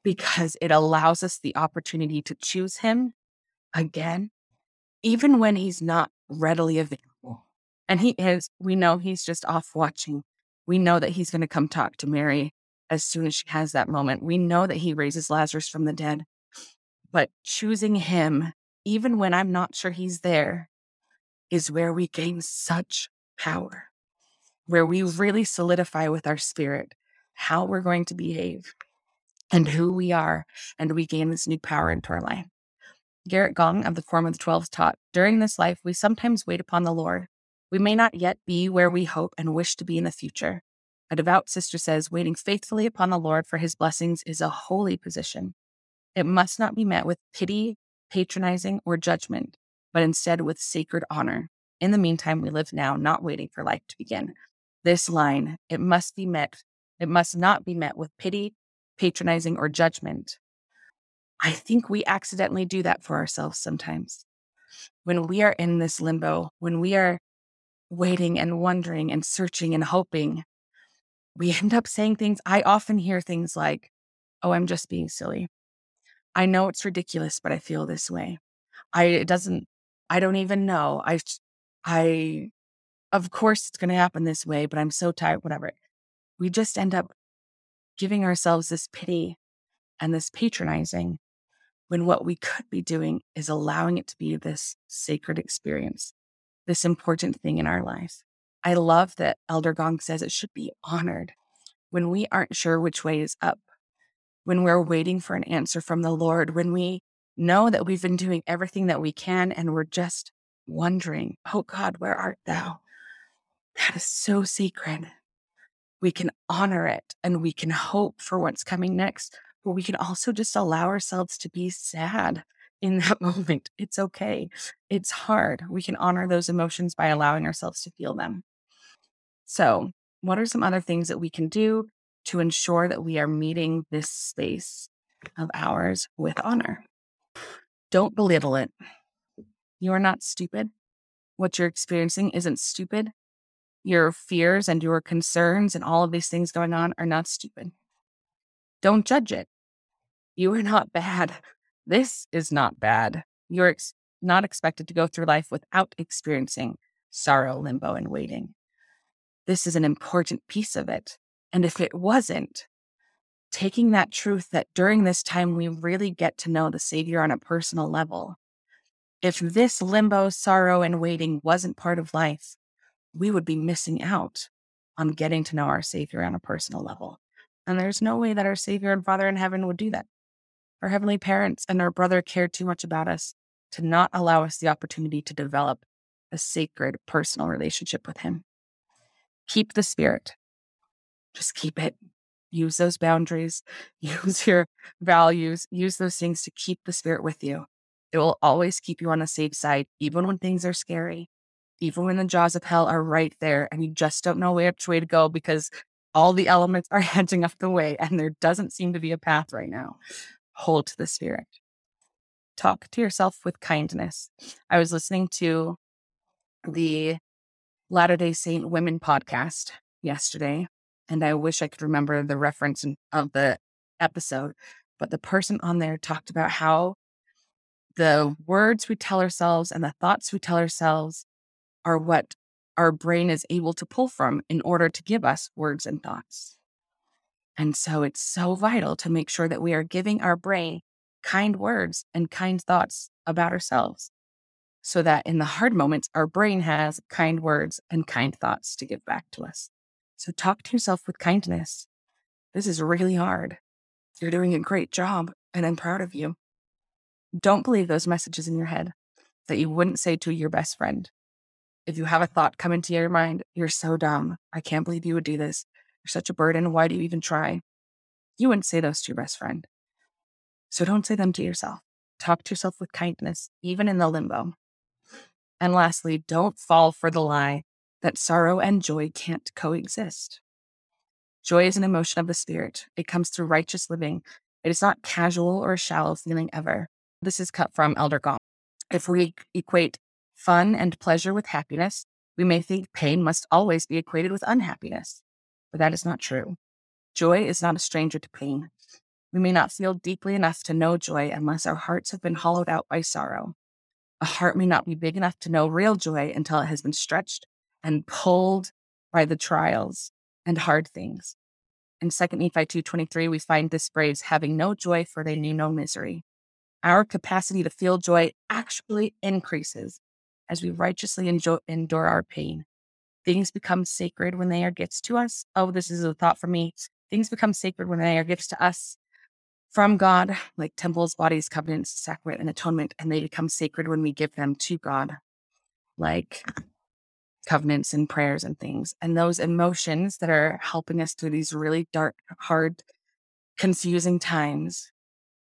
because it allows us the opportunity to choose Him again, even when He's not readily available. And He is, we know He's just off watching. We know that He's going to come talk to Mary as soon as she has that moment. We know that He raises Lazarus from the dead. But choosing Him, even when I'm not sure He's there, is where we gain such power, where we really solidify with our spirit how we're going to behave and who we are, and we gain this new power into our life. Gerrit Gong of the Quorum of the Twelve taught During this life, we sometimes wait upon the Lord. We may not yet be where we hope and wish to be in the future. A devout sister says, waiting faithfully upon the Lord for his blessings is a holy position. It must not be met with pity, patronizing, or judgment, but instead with sacred honor. In the meantime, we live now, not waiting for life to begin. This line, it must be met, it must not be met with pity, patronizing, or judgment. I think we accidentally do that for ourselves sometimes. When we are in this limbo, when we are waiting and wondering and searching and hoping, we [laughs] end up saying things. I often hear things like, Oh, I'm just being silly. I know it's ridiculous, but I feel this way. I, it doesn't, I don't even know. I, I, of course it's going to happen this way, but I'm so tired, whatever. We just end up giving ourselves this pity and this patronizing when what we could be doing is allowing it to be this sacred experience, this important thing in our lives. I love that Elder Gong says it should be honored when we aren't sure which way is up, when we're waiting for an answer from the Lord, when we know that we've been doing everything that we can and we're just wondering, oh God, where art thou? That is so sacred we can honor it and we can hope for what's coming next, but we can also just allow ourselves to be sad in that [laughs] moment. It's okay. It's hard. We can honor those emotions by allowing ourselves to feel them. So, what are some other things that we can do to ensure that we are meeting this space of ours with honor? Don't belittle it. You are not stupid. What you're experiencing isn't stupid your fears and your concerns and all of these things going on are not stupid. Don't judge it. You are not bad. This is not bad. You're ex- not expected to go through life without experiencing sorrow, limbo, and waiting. This is an important piece of it. And if it wasn't, taking that truth that during this time we really get to know the Savior on a personal level. If this limbo, sorrow, and waiting wasn't part of life, we would be missing out on getting to know our Savior on a personal level. And there's no way that our Savior and Father in heaven would do that. Our heavenly parents and our brother cared too much about us to not allow us the opportunity to develop a sacred personal relationship with Him. Keep the Spirit. Just keep it. Use those boundaries, [laughs] use your values, use those things to keep the Spirit with you. It will always keep you on the safe side, even when things are scary, even when the jaws of hell are right there and you just don't know which way to go because all the elements are [laughs] hedging up the way and there doesn't seem to be a path right now. Hold to the spirit. Talk to yourself with kindness. I was listening to the Latter day Saint Women podcast yesterday, and I wish I could remember the reference of the episode, but the person on there talked about how the words we tell ourselves and the thoughts we tell ourselves are what our brain is able to pull from in order to give us words and thoughts. And so it's so vital to make sure that we are giving our brain kind words and kind thoughts about ourselves so that in the hard moments, our brain has kind words and kind thoughts to give back to us. So talk to yourself with kindness. This is really hard. You're doing a great job, and I'm proud of you. Don't believe those messages in your head that you wouldn't say to your best friend if you have a thought come into your mind, you're so dumb. I can't believe you would do this. You're such a burden. Why do you even try? You wouldn't say those to your best friend. So don't say them to yourself. Talk to yourself with kindness, even in the limbo. And lastly, don't fall for the lie that sorrow and joy can't coexist. Joy is an emotion of the spirit. It comes through righteous living. It is not casual or shallow feeling ever. This is cut from Elder Gong. If we equate fun and pleasure with happiness, we may think pain must always be equated with unhappiness, but that is not true. Joy is not a stranger to pain. We may not feel deeply enough to know joy unless our hearts have been hollowed out by sorrow. A heart may not be big enough to know real joy until it has been stretched and pulled by the trials and hard things. In 2 Nephi 2.23, we find this phrase, having no joy for they knew no misery. Our capacity to feel joy actually increases as we righteously enjoy, endure our pain. Things become sacred when they are gifts to us. Oh, this is a thought for me. Things become sacred when they are gifts to us from God, like temples, bodies, covenants, sacrament, and atonement, and they become sacred when we give them to God, like covenants and prayers and things. And those emotions that are helping us through these really dark, hard, confusing times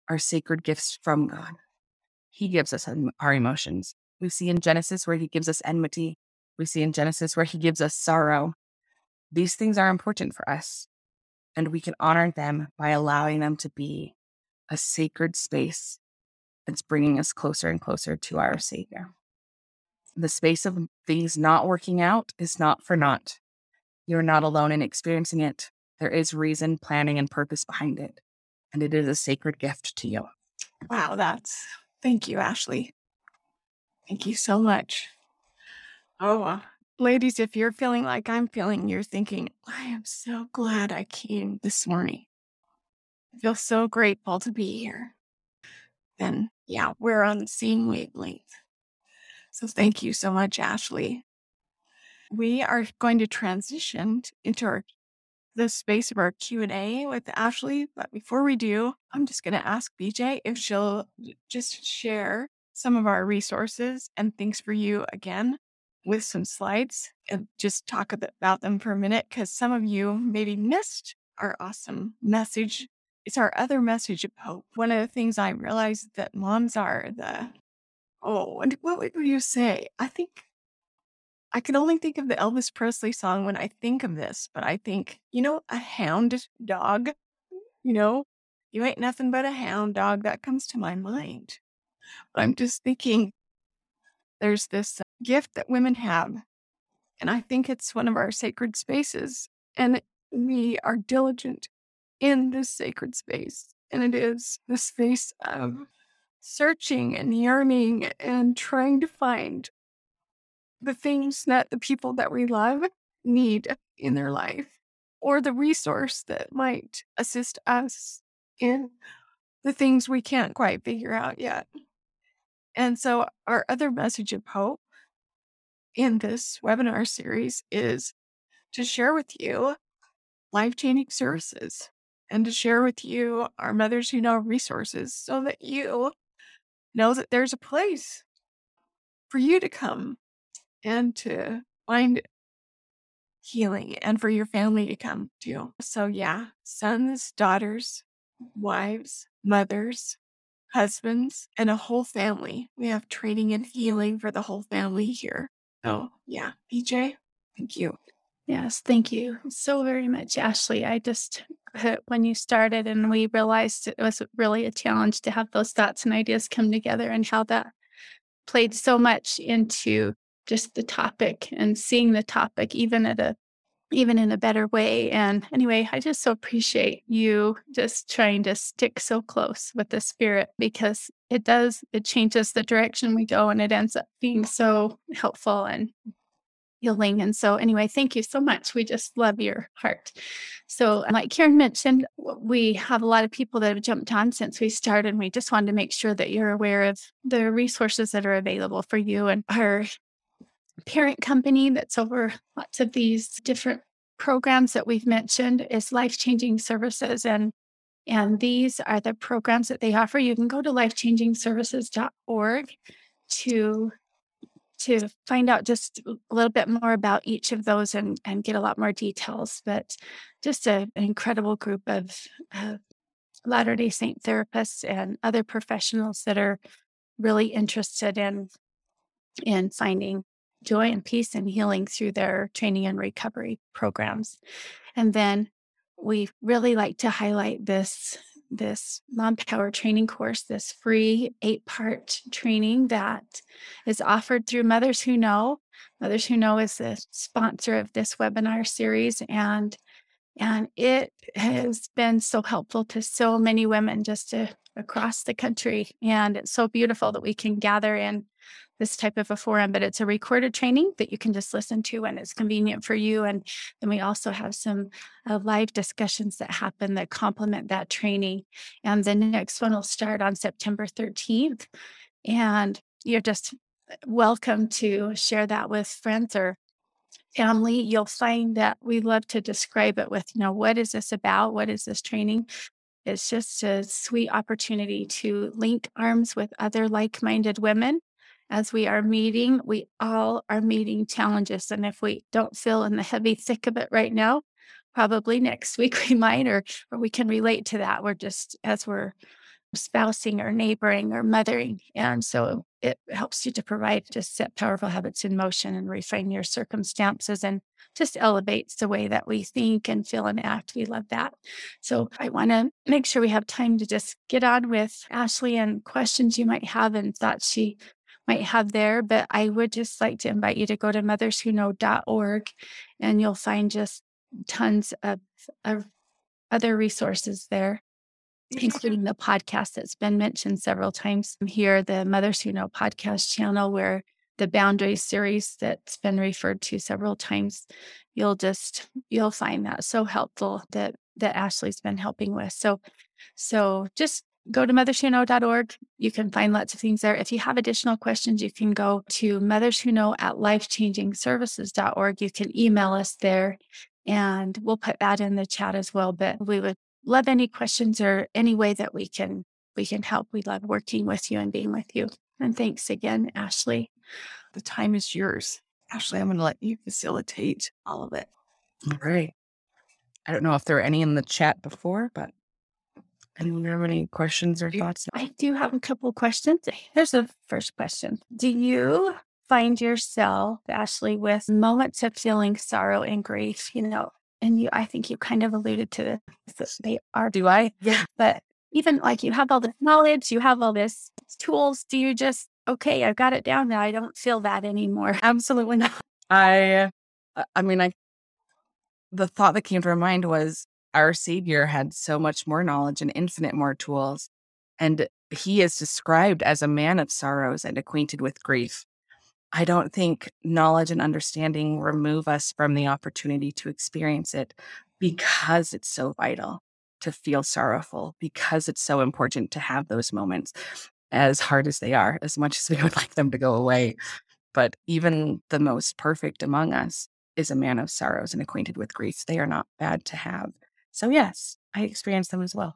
are sacred gifts from God. He gives us our emotions. We see in Genesis where he gives us enmity. We see in Genesis where he gives us sorrow. These things are important for us, and we can honor them by allowing them to be a sacred space that's bringing us closer and closer to our Savior. The space of things not working out is not for naught. You're not alone in experiencing it. There is reason, planning, and purpose behind it, and it is a sacred gift to you. Wow, that's thank you, Ashley. Thank you so much. Oh, uh, ladies, if you're feeling like I'm feeling, you're thinking, I am so glad I came this morning. I feel so grateful to be here. Then, yeah, we're on the same wavelength. So thank you so much, Ashley. We are going to transition into our the space of our Q&A with Ashley, but before we do, I'm just going to ask BJ if she'll just share some of our resources and things for you again with some slides and just talk about them for a minute because some of you maybe missed our awesome message. It's our other message of hope. One of the things I realized that moms are the, oh, what would you say? I think I can only think of the Elvis Presley song when I think of this, but I think, you know, a hound dog, you know, you ain't nothing but a hound dog. That comes to my mind. But I'm just thinking there's this gift that women have, and I think it's one of our sacred spaces. And we are diligent in this sacred space. And it is the space of mm-hmm. searching and yearning and trying to find the things that the people that we love need in their life or the resource that might assist us in the things we can't quite figure out yet. And so, our other message of hope in this webinar series is to share with you life changing services and to share with you our Mothers Who Know resources so that you know that there's a place for you to come and to find healing and for your family to come to. So, yeah, sons, daughters, wives, mothers, husbands, and a whole family. We have training and healing for the whole family here. So, yeah, BJ, thank you. Yes, thank you so very much, Ashley. I just, uh, when you started and we realized it was really a challenge to have those thoughts and ideas come together and how that played so much into just the topic and seeing the topic even at a even in a better way. And anyway, I just so appreciate you just trying to stick so close with the spirit because it does, it changes the direction we go and it ends up being so helpful and healing. And so, anyway, thank you so much. We just love your heart. So, like Karen mentioned, we have a lot of people that have jumped on since we started. And we just wanted to make sure that you're aware of the resources that are available for you and our parent company that's over lots of these different programs that we've mentioned is life changing services and and these are the programs that they offer. You can go to lifechangingservices.org to to find out just a little bit more about each of those and and get a lot more details but just a, an incredible group of uh, latter day saint therapists and other professionals that are really interested in in finding joy and peace and healing through their training and recovery programs. And then we really like to highlight this this mom power training course this free eight part training that is offered through mothers who know mothers who know is the sponsor of this webinar series and And it has been so helpful to so many women just to, across the country. And it's so beautiful that we can gather in this type of a forum, but it's a recorded training that you can just listen to when it's convenient for you. And then we also have some uh, live discussions that happen that complement that training. And the next one will start on September 13th. And you're just welcome to share that with friends or family. You'll find that we love to describe it with, you know, what is this about? What is this training? It's just a sweet opportunity to link arms with other like minded women as we are meeting. We all are meeting challenges. And if we don't feel in the heavy thick of it right now, probably next week [laughs] we might, or, or we can relate to that. We're just, as we're spousing or neighboring or mothering. And so it helps you to provide just set powerful habits in motion and refine your circumstances and just elevates the way that we think and feel and act. We love that. So I want to make sure we have time to just get on with Ashley and questions you might have and thoughts she might have there. But I would just like to invite you to go to motherswhoknow.org and you'll find just tons of, of other resources there including the podcast that's been mentioned several times here, the Mothers Who Know podcast channel, where the boundaries series that's been referred to several times. You'll just you'll find that so helpful that that Ashley's been helping with. So so just go to motherswhoknow.org. You can find lots of things there. If you have additional questions, you can go to mothers who know at lifechangingservices.org. You can email us there and we'll put that in the chat as well. But we would love any questions or any way that we can we can help. We love working with you and being with you. And thanks again, Ashley. The time is yours. Ashley, I'm going to let you facilitate all of it. All right. I don't know if there were any in the chat before, but Anyone have any questions or thoughts? I do have a couple questions. Here's the first question Do you find yourself, Ashley, with moments of feeling sorrow and grief? You know, and you, I think you kind of alluded to this. They are. Do I? Yeah. But even like you have all this knowledge, you have all this tools. Do you just, okay, I've got it down now. I don't feel that anymore. Absolutely not. I, I mean, I, the thought that came to my mind was our Savior had so much more knowledge and infinite more tools. And he is described as a man of sorrows and acquainted with grief. I don't think knowledge and understanding remove us from the opportunity to experience it because it's so vital to feel sorrowful, because it's so important to have those moments, as hard as they are, as much as we would [laughs] like them to go away. But even the most perfect among us is a man of sorrows and acquainted with grief. They are not bad to have. So, yes, I experienced them as well.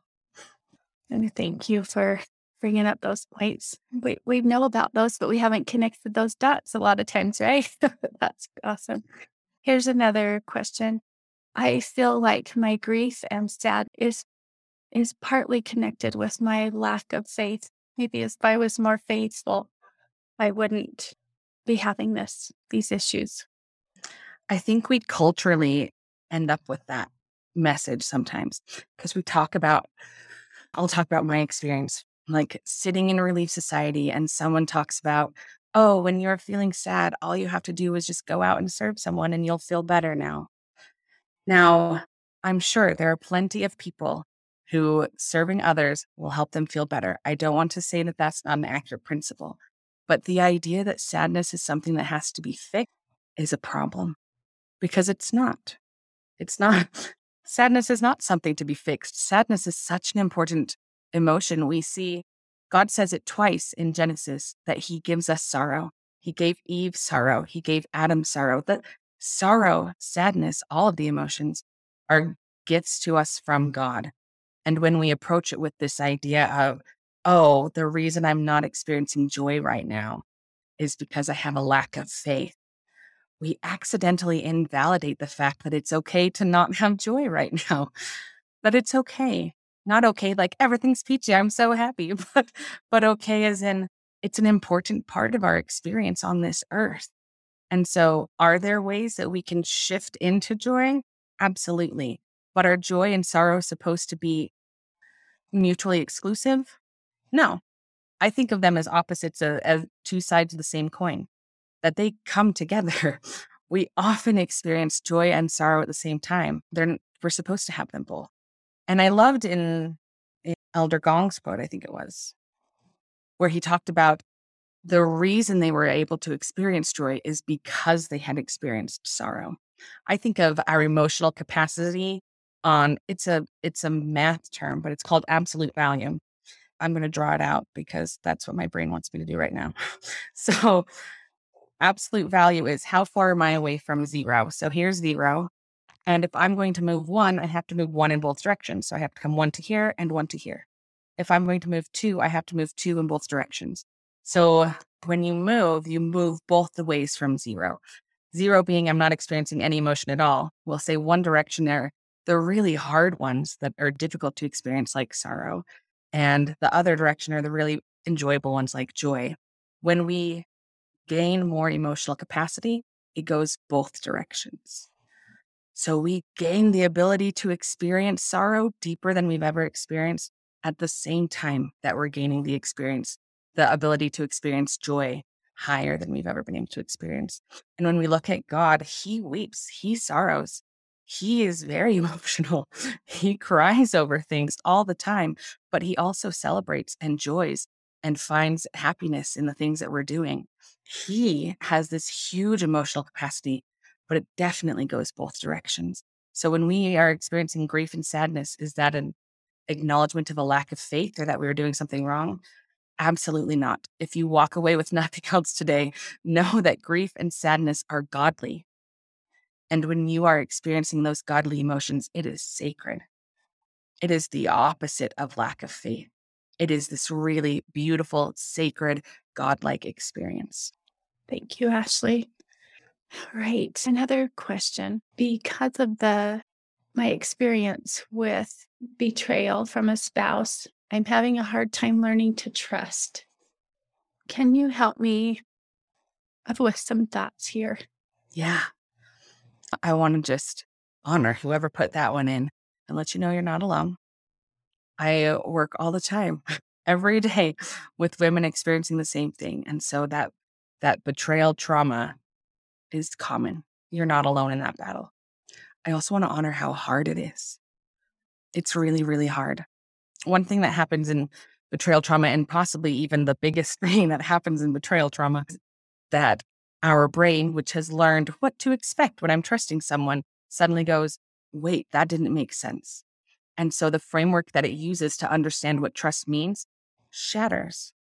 And thank you for bringing up those points. We, we know about those, but we haven't connected those dots a lot of times, right? [laughs] That's awesome. Here's another question. I feel like my grief and sad is is partly connected with my lack of faith. Maybe if I was more faithful, I wouldn't be having this these issues. I think we culturally end up with that message sometimes because we talk about, I'll talk about my experience, like sitting in a relief society and someone talks about, oh, when you're feeling sad, all you have to do is just go out and serve someone and you'll feel better now. Now, I'm sure there are plenty of people who serving others will help them feel better. I don't want to say that that's not an accurate principle, but the idea that sadness is something that has to be fixed is a problem because it's not. It's not. Sadness is not something to be fixed. Sadness is such an important emotion. We see God says it twice in Genesis that he gives us sorrow. He gave Eve sorrow. He gave Adam sorrow. That sorrow, sadness, all of the emotions are gifts to us from God. And when we approach it with this idea of, oh, the reason I'm not experiencing joy right now is because I have a lack of faith we accidentally invalidate the fact that it's okay to not [laughs] have joy right now. That it's okay. Not okay, like everything's peachy. I'm so happy, [laughs] but but okay as in it's an important part of our experience on this earth. And so, are there ways that we can shift into joy? Absolutely. But are joy and sorrow supposed to be mutually exclusive? No. I think of them as opposites, uh, as two sides of the same coin that they come together. [laughs] we often experience joy and sorrow at the same time. They're, we're supposed to have them both. And I loved in, in Elder Gong's quote, I think it was, where he talked about the reason they were able to experience joy is because they had experienced sorrow. I think of our emotional capacity on it's a it's a math term, but it's called absolute value. I'm going to draw it out because that's what my brain wants me to do right now. [laughs] So, absolute value is how far am I away from zero? So, here's zero. And if I'm going to move one, I have to move one in both directions. So, I have to come one to here and one to here. If I'm going to move two, I have to move two in both directions. So, when you move, you move both the ways from zero. Zero being I'm not experiencing any emotion at all. We'll say one direction there, the really hard ones that are difficult to experience, like sorrow. And the other direction are the really enjoyable ones like joy. When we gain more emotional capacity, it goes both directions. So we gain the ability to experience sorrow deeper than we've ever experienced at the same time that we're gaining the experience, the ability to experience joy higher than we've ever been able to experience. And when we look at God, He weeps, He sorrows, he is very [laughs] emotional. He cries over things all the time, but he also celebrates, and enjoys, and finds happiness in the things that we're doing. He has this huge emotional capacity, but it definitely goes both directions. So when we are experiencing grief and sadness, is that an acknowledgement of a lack of faith or that we were doing something wrong? Absolutely not. If you walk away with [laughs] nothing else today, know that grief and sadness are godly. And when you are experiencing those godly emotions, it is sacred. It is the opposite of lack of faith. It is this really beautiful, sacred, godlike experience. Thank you, Ashley. Right. Another question. Because of the my experience with betrayal from a spouse, I'm having a hard time learning to trust. Can you help me with some thoughts here? Yeah. I want to just honor whoever put that one in and let you know you're not alone. I work all the time, [laughs] every day with women experiencing the same thing. And so that that betrayal trauma is common. You're not alone in that battle. I also want to honor how hard it is. It's really, really hard. One thing that happens in betrayal trauma, and possibly even the biggest [laughs] thing that happens in betrayal trauma, that our brain, which has learned what to expect when I'm trusting someone, suddenly goes, wait, that didn't make sense. And so the framework that it uses to understand what trust means shatters.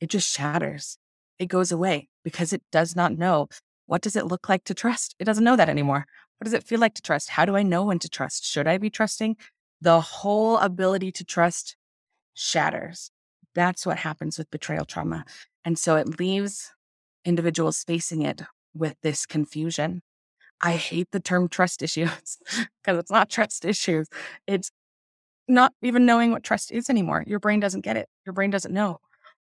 It just shatters. It goes away because it does not know what does it look like to trust? It doesn't know that anymore. What does it feel like to trust? How do I know when to trust? Should I be trusting? The whole ability to trust shatters. That's what happens with betrayal trauma. And so it leaves individuals facing it with this confusion. I hate the term trust issues [laughs] because it's not trust issues. It's not even knowing what trust is anymore. Your brain doesn't get it. Your brain doesn't know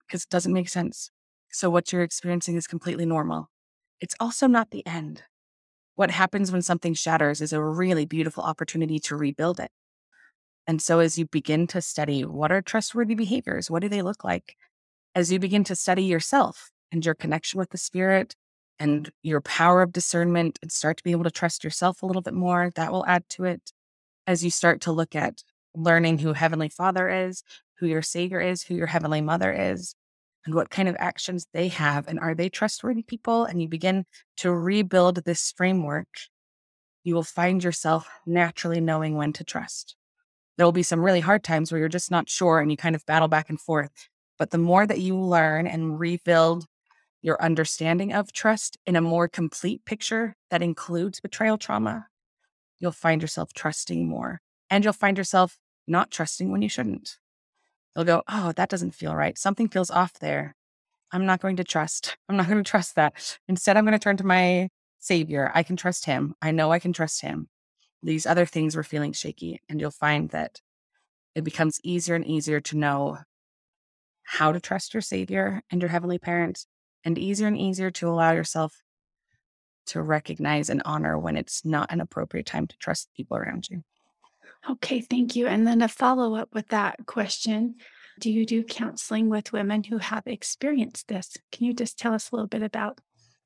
because it doesn't make sense. So, what you're experiencing is completely normal. It's also not the end. What happens when something shatters is a really beautiful opportunity to rebuild it. And so, as you begin to study what are trustworthy behaviors, what do they look like? As you begin to study yourself, and your connection with the spirit and your power of discernment and start to be able to trust yourself a little bit more, that will add to it. As you start to look at learning who Heavenly Father is, who your Savior is, who your Heavenly Mother is, and what kind of actions they have, and are they trustworthy people? And you begin to rebuild this framework, you will find yourself naturally knowing when to trust. There will be some really hard times where you're just not sure and you kind of battle back and forth. But the more that you learn and rebuild your understanding of trust in a more complete picture that includes betrayal trauma, you'll find yourself trusting more. And you'll find yourself not trusting when you shouldn't. You'll go, oh, that doesn't feel right. Something feels off there. I'm not going to trust. I'm not going to trust that. Instead, I'm going to turn to my savior. I can trust him. I know I can trust him. These other things were feeling shaky. And you'll find that it becomes easier and easier to know how to trust your savior and your heavenly parents and easier and easier to allow yourself to recognize and honor when it's not an appropriate time to trust people around you. Okay, thank you. And then a follow up with that question Do you do counseling with women who have experienced this? Can you just tell us a little bit about?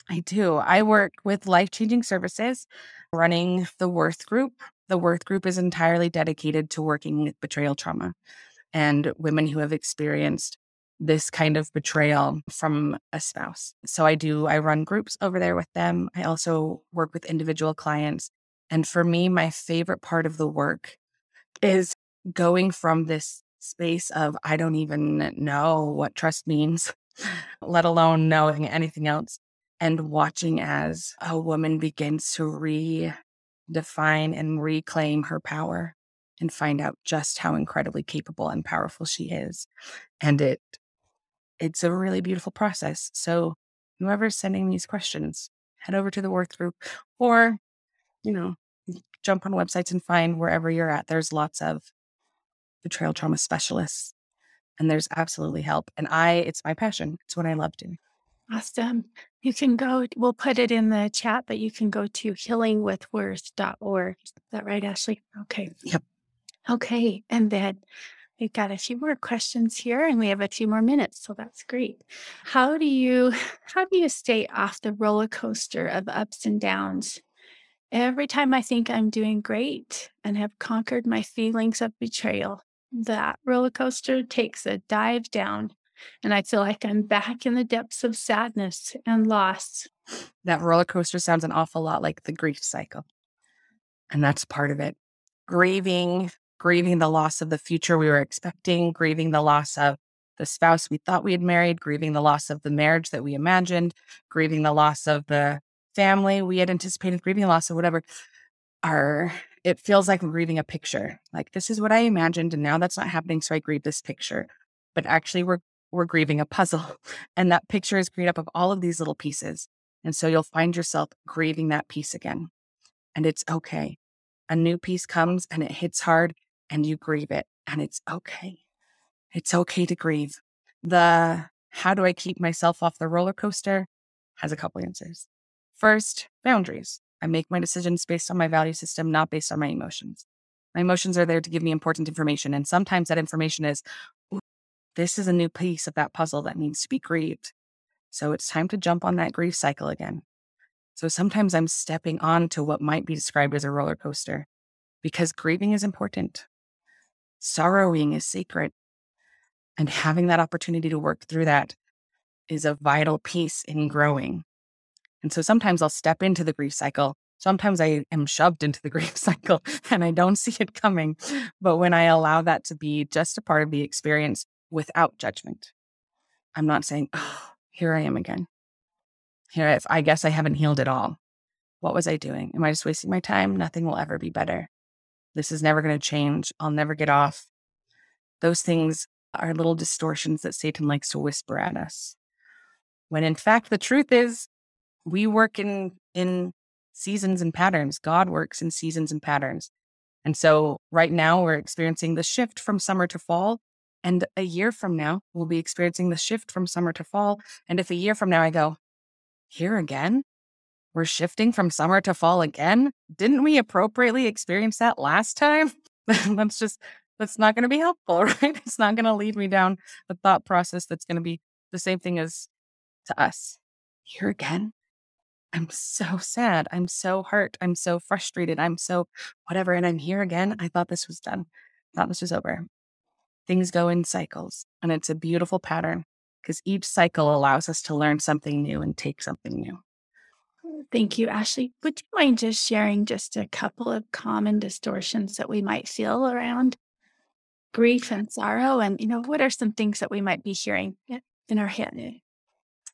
I do. I work with life changing services, running the Worth Group. The Worth Group is entirely dedicated to working with betrayal trauma and women who have experienced this kind of betrayal from a spouse. So I do, I run groups over there with them. I also work with individual clients. And for me, my favorite part of the work is going from this space of, I don't even know what trust means, [laughs] let alone knowing anything else, and watching as a woman begins to redefine and reclaim her power and find out just how incredibly capable and powerful she is. And it it's a really beautiful process. So whoever's sending these questions, head over to the Worth group or, you know, jump on websites and find wherever you're at. There's lots of betrayal trauma specialists and there's absolutely help. And I, it's my passion. It's what I love doing. Awesome. You can go, we'll put it in the chat, but you can go to healingwithworth.org. Is that right, Ashley? Okay. Yep. Okay. And then we've got a few more questions here and we have a few more minutes. So that's great. How do you, how do you stay off the roller coaster of ups and downs? Every time I think I'm doing great and have conquered my feelings of betrayal, that roller coaster takes a dive down and I feel like I'm back in the depths of sadness and loss. That roller coaster sounds an awful lot like the grief cycle. And that's part of it. Grieving, grieving the loss of the future we were expecting, grieving the loss of the spouse we thought we had married, grieving the loss of the marriage that we imagined, grieving the loss of the family we had anticipated, grieving the loss of whatever. Are it feels like grieving a picture. Like this is what I imagined, and now that's not happening. So I grieve this picture. But actually, we're we're grieving a puzzle. [laughs] And that picture is made up of all of these little pieces. And so you'll find yourself grieving that piece again. And it's okay. A new piece comes and it hits hard and you grieve it. And it's okay. It's okay to grieve. The how do I keep myself off the roller coaster has a couple answers. First, boundaries. I make my decisions based on my value system, not based on my emotions. My emotions are there to give me important information. And sometimes that information is, this is a new piece of that puzzle that needs to be grieved. So it's time to jump on that grief cycle again. So sometimes I'm stepping on to what might be described as a roller coaster because grieving is important. Sorrowing is sacred. And having that opportunity to work through that is a vital piece in growing. And so sometimes I'll step into the grief cycle. Sometimes I am shoved into the [laughs] grief cycle and I don't see it coming. But when I allow that to be just a part of the experience, without judgment. I'm not saying, oh, here I am again. Here, if I guess I haven't healed at all. What was I doing? Am I just wasting my time? Nothing will ever be better. This is never going to change. I'll never get off. Those things are little distortions that Satan likes to whisper at us. When in fact, the truth is, we work in, in seasons and patterns. God works in seasons and patterns. And so right now we're experiencing the shift from summer to fall. And a year from now, we'll be experiencing the shift from summer to fall. And if a year from now I go, here again, we're shifting from summer to fall again. Didn't we appropriately experience that last time? [laughs] that's just, that's not going to be helpful, [laughs] right? It's not going to lead me down the thought process that's going to be the same thing as to us. Here again. I'm so sad. I'm so hurt. I'm so frustrated. I'm so whatever. And I'm here again. I thought this was done. I thought this was over. Things go in cycles, and it's a beautiful pattern because each cycle allows us to learn something new and take something new. Thank you, Ashley. Would you mind just sharing just a couple of common distortions that we might feel around grief and sorrow? And, you know, what are some things that we might be hearing in our head? Eh,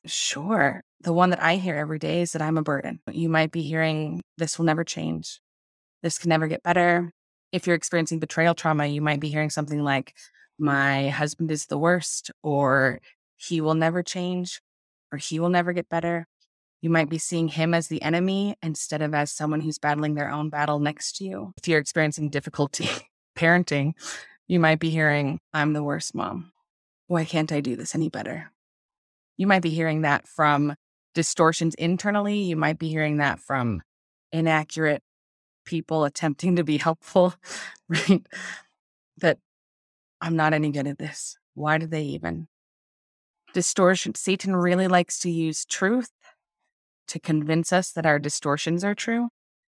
sure. The one that I hear every day is that I'm a burden. You might be hearing, this will never change. This can never get better. If you're experiencing betrayal trauma, you might be hearing something like, my husband is the worst, or he will never change, or he will never get better. You might be seeing him as the enemy instead of as someone who's battling their own battle next to you. If you're experiencing difficulty [laughs] parenting, you might be hearing, I'm the worst mom. Why can't I do this any better? You might be hearing that from distortions internally. You might be hearing that from inaccurate people attempting to be helpful, [laughs] right? That I'm not any good at this. Why do they even? Distortion. Satan really likes to use truth to convince us that our distortions are true.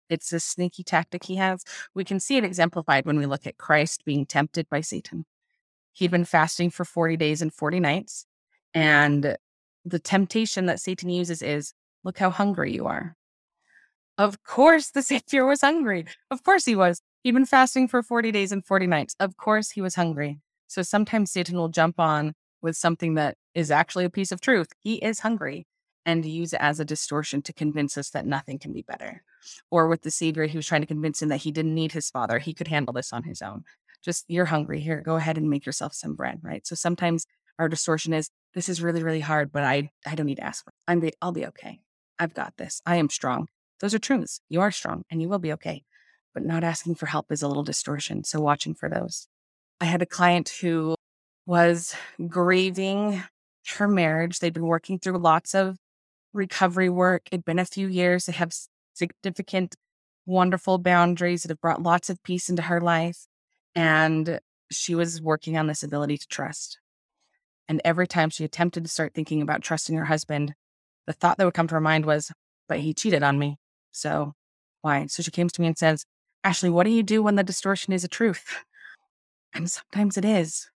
It's a sneaky tactic he has. We can see it exemplified when we look at Christ being tempted by Satan. He'd been fasting for 40 days and 40 nights. And the temptation that Satan uses is look how hungry you are. Of course, the [laughs] Savior was hungry. Of course, he was. He'd been fasting for 40 days and 40 nights. Of course, he was hungry. So sometimes Satan will jump on with something that is actually a piece of truth. He is hungry and use it as a distortion to convince us that nothing can be better. Or with the Savior, he was trying to convince him that he didn't need his father. He could handle this on his own. Just, you're hungry. Here, go ahead and make yourself some bread, right? So sometimes our distortion is, this is really, really hard, but I, I don't need to ask for it. I'm I'll be okay. I've got this. I am strong. Those are truths. You are strong and you will be okay. But not asking for help is a little distortion. So watching for those. I had a client who was grieving her marriage. They'd been working through lots of recovery work. It'd been a few years. They have significant, wonderful boundaries that have brought lots of peace into her life. And she was working on this ability to trust. And every time she attempted to start thinking about trusting her husband, the thought that would come to her mind was, but he cheated on me. So why? So she came to me and says, Ashley, what do you do when the distortion is a truth? And sometimes it is.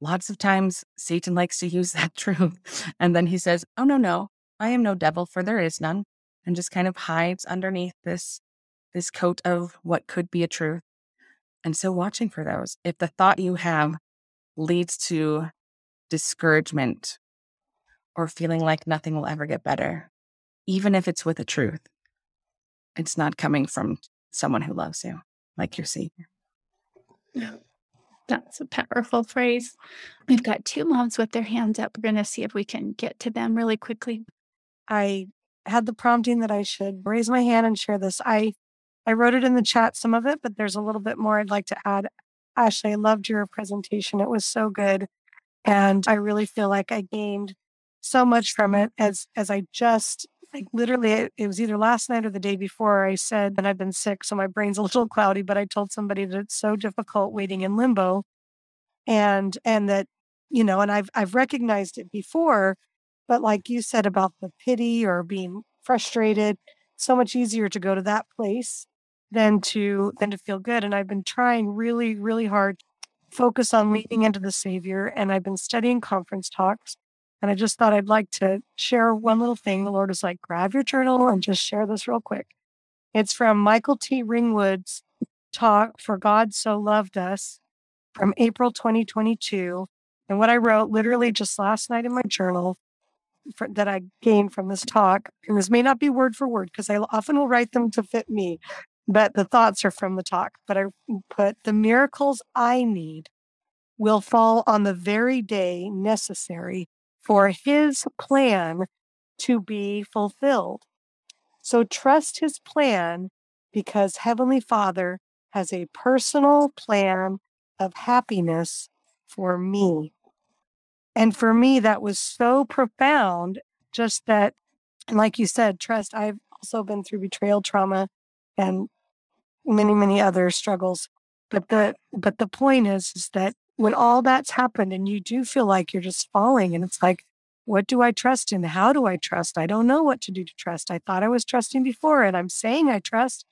Lots of times Satan likes to use that [laughs] truth. And then he says, Oh, no, no, I am no devil, for there is none, and just kind of hides underneath this this coat of what could be a truth. And so watching for those. If the thought you have leads to discouragement or feeling like nothing will ever get better, even if it's with a truth, it's not coming from someone who loves you, like your Savior. Yeah. That's a powerful phrase. We've got two moms with their hands up. We're going to see if we can get to them really quickly. I had the prompting that I should raise my hand and share this. I I wrote it in the chat some of it, but there's a little bit more I'd like to add. Ashley, I loved your presentation. It was so good. And I really feel like I gained so much from it as as I just like literally it, it was either last night or the day before I said and I've been sick so my brain's a little [laughs] cloudy but I told somebody that it's so difficult waiting in limbo and and that you know and I've I've recognized it before but like you said about the pity or being frustrated, so much easier to go to that place than to than to feel good. And I've been trying really, really hard focus on leaning into the Savior. And I've been studying conference talks. And I just thought I'd like to share one little thing. The Lord is like, grab your journal and just share this real quick. It's from Michael T. Ringwood's talk, For God So Loved Us, from April 2022. And what I wrote literally just last night in my journal for, that I gained from this talk, and this may not be word for word because I often will write them to fit me, but the thoughts are from the talk. But I put the miracles I need will fall on the very day necessary for his plan to be fulfilled. So trust his plan because Heavenly Father has a personal plan of happiness for me. And for me, that was so profound, just that, and like you said, trust. I've also been through betrayal trauma and many, many other struggles. But the but the point is, is that when all that's happened and you do feel like you're just falling and it's like, what do I trust in? How do I trust? I don't know what to do to trust. I thought I was trusting before and I'm saying I trust.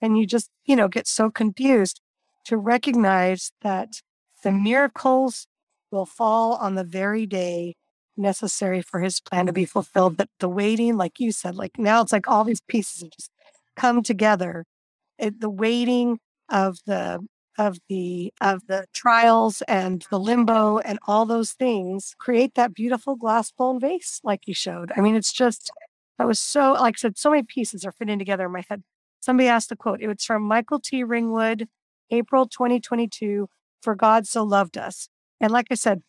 And you just, you know, get so confused to recognize that the miracles will fall on the very day necessary for his plan to be fulfilled. But the waiting, like you said, like now it's like all these pieces just come together. It, the waiting of the of the of the trials and the limbo and all those things create that beautiful glass blown vase like you showed. I mean, it's just that was so like I said, so many pieces are fitting together in my head. Somebody asked a quote. It was from Michael T. Ringwood, April 2022. For God so loved us. And like I said,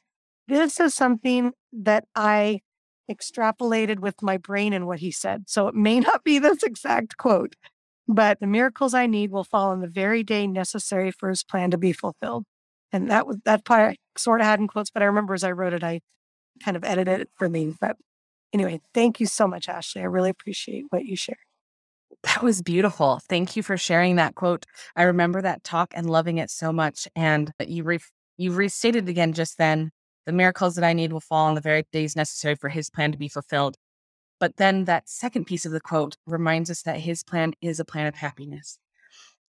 this is something that I extrapolated with my brain and what he said. So it may [laughs] not be this exact quote, but the miracles I need will fall on the very day necessary for his plan to be fulfilled. And that was that part I sort of had in quotes, but I remember as I wrote it, I kind of edited it for me. But anyway, thank you so much, Ashley. I really appreciate what you shared. That was beautiful. Thank you for sharing that quote. I remember that talk and loving it so much. And you re- you restated again just then the miracles that I need will fall on the very days necessary for his plan to be fulfilled. But then that second piece of the quote reminds us that his plan is a plan of happiness.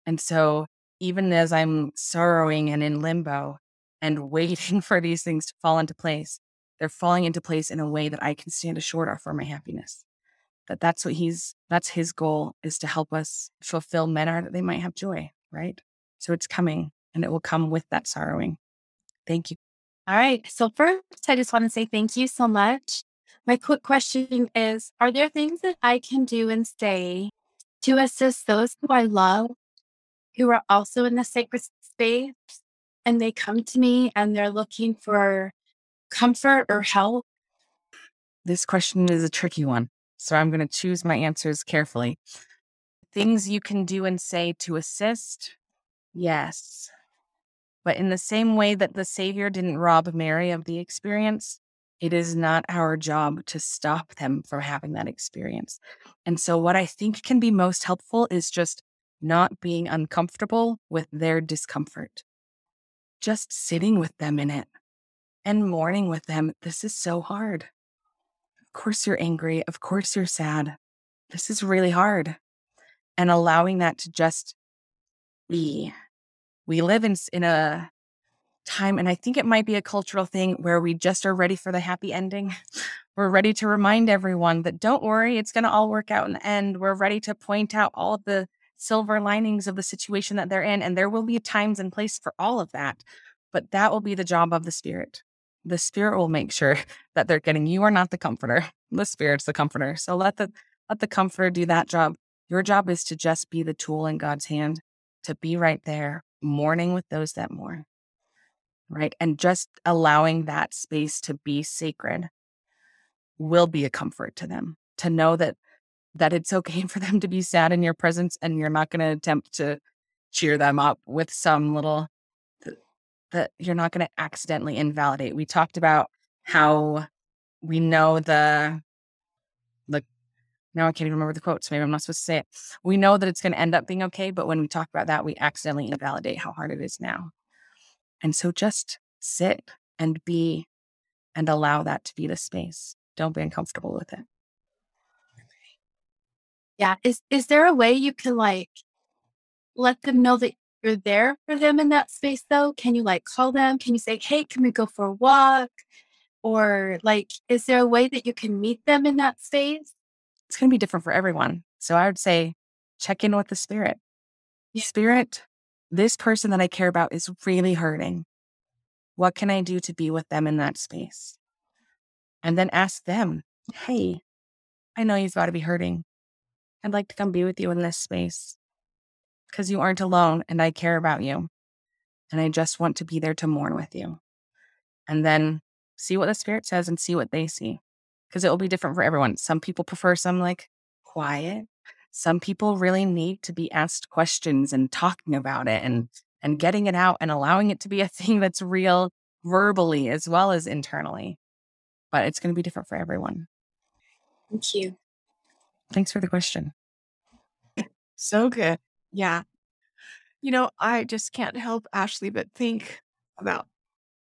And so even as I'm sorrowing and in limbo and waiting [laughs] for these things to fall into place, they're falling into place in a way that I can stand assured for my happiness. That that's what he's that's his goal is to help us fulfill men are that they might have joy, right? So it's coming and it will come with that sorrowing. Thank you. All right. So first, I just want to say thank you so much. My quick question is Are there things that I can do and say to assist those who I love who are also in the sacred space and they come to me and they're looking for comfort or help? This question is a tricky one. So I'm going to choose my answers carefully. Things you can do and say to assist? Yes. But in the same way that the Savior didn't rob Mary of the experience, it is not our job to stop them from having that experience. And so, what I think can be most helpful is just not being uncomfortable with their discomfort, just sitting with them in it and mourning with them. This is so hard. Of course, you're angry. Of course, you're sad. This is really hard. And allowing that to just be. We live in, in a time, and I think it might be a cultural thing where we just are ready for the happy ending. [laughs] We're ready to remind everyone that don't worry, it's going to all work out in the end. We're ready to point out all of the silver linings of the situation that they're in. And there will be times and place for all of that. But that will be the job of the Spirit. The Spirit will make sure [laughs] that they're getting, you are not the comforter. The Spirit's the comforter. So let the let the comforter do that job. Your job is to just be the tool in God's hand, to be right there, mourning with those that mourn. Right. And just allowing that space to be sacred will be a comfort to them to know that that it's okay [laughs] for them to be sad in your presence and you're not going to attempt to cheer them up with some little that you're not going to accidentally invalidate. We talked about how we know the the now I can't even remember the quote, so maybe I'm not supposed to say it. We know that it's going to end up being okay, but when we talk about that, we accidentally invalidate how hard it is now. And so just sit and be and allow that to be the space. Don't be uncomfortable with it. Yeah. Is is there a way you can like let them know that you're there for them in that space though? Can you like call them? Can you say, "Hey, can we go for a walk?" Or like is there a way that you can meet them in that space? It's going to be different for everyone. So I would say check in with the spirit. Spirit, this person that I care about is really hurting. What can I do to be with them in that space? And then ask them, "Hey, I know you've got to be hurting. I'd like to come be with you in this space because you aren't alone and I care about you. And I just want to be there to mourn with you. And then see what the spirit says and see what they see because it will be different for everyone. Some people prefer some like quiet. Some people really need to be asked questions and talking about it and and getting it out and allowing it to be a [laughs] thing that's real verbally as well as internally. But it's going to be different for everyone. Thank you. Thanks for the question. [laughs] So good. Yeah. You know, I just can't help Ashley but think about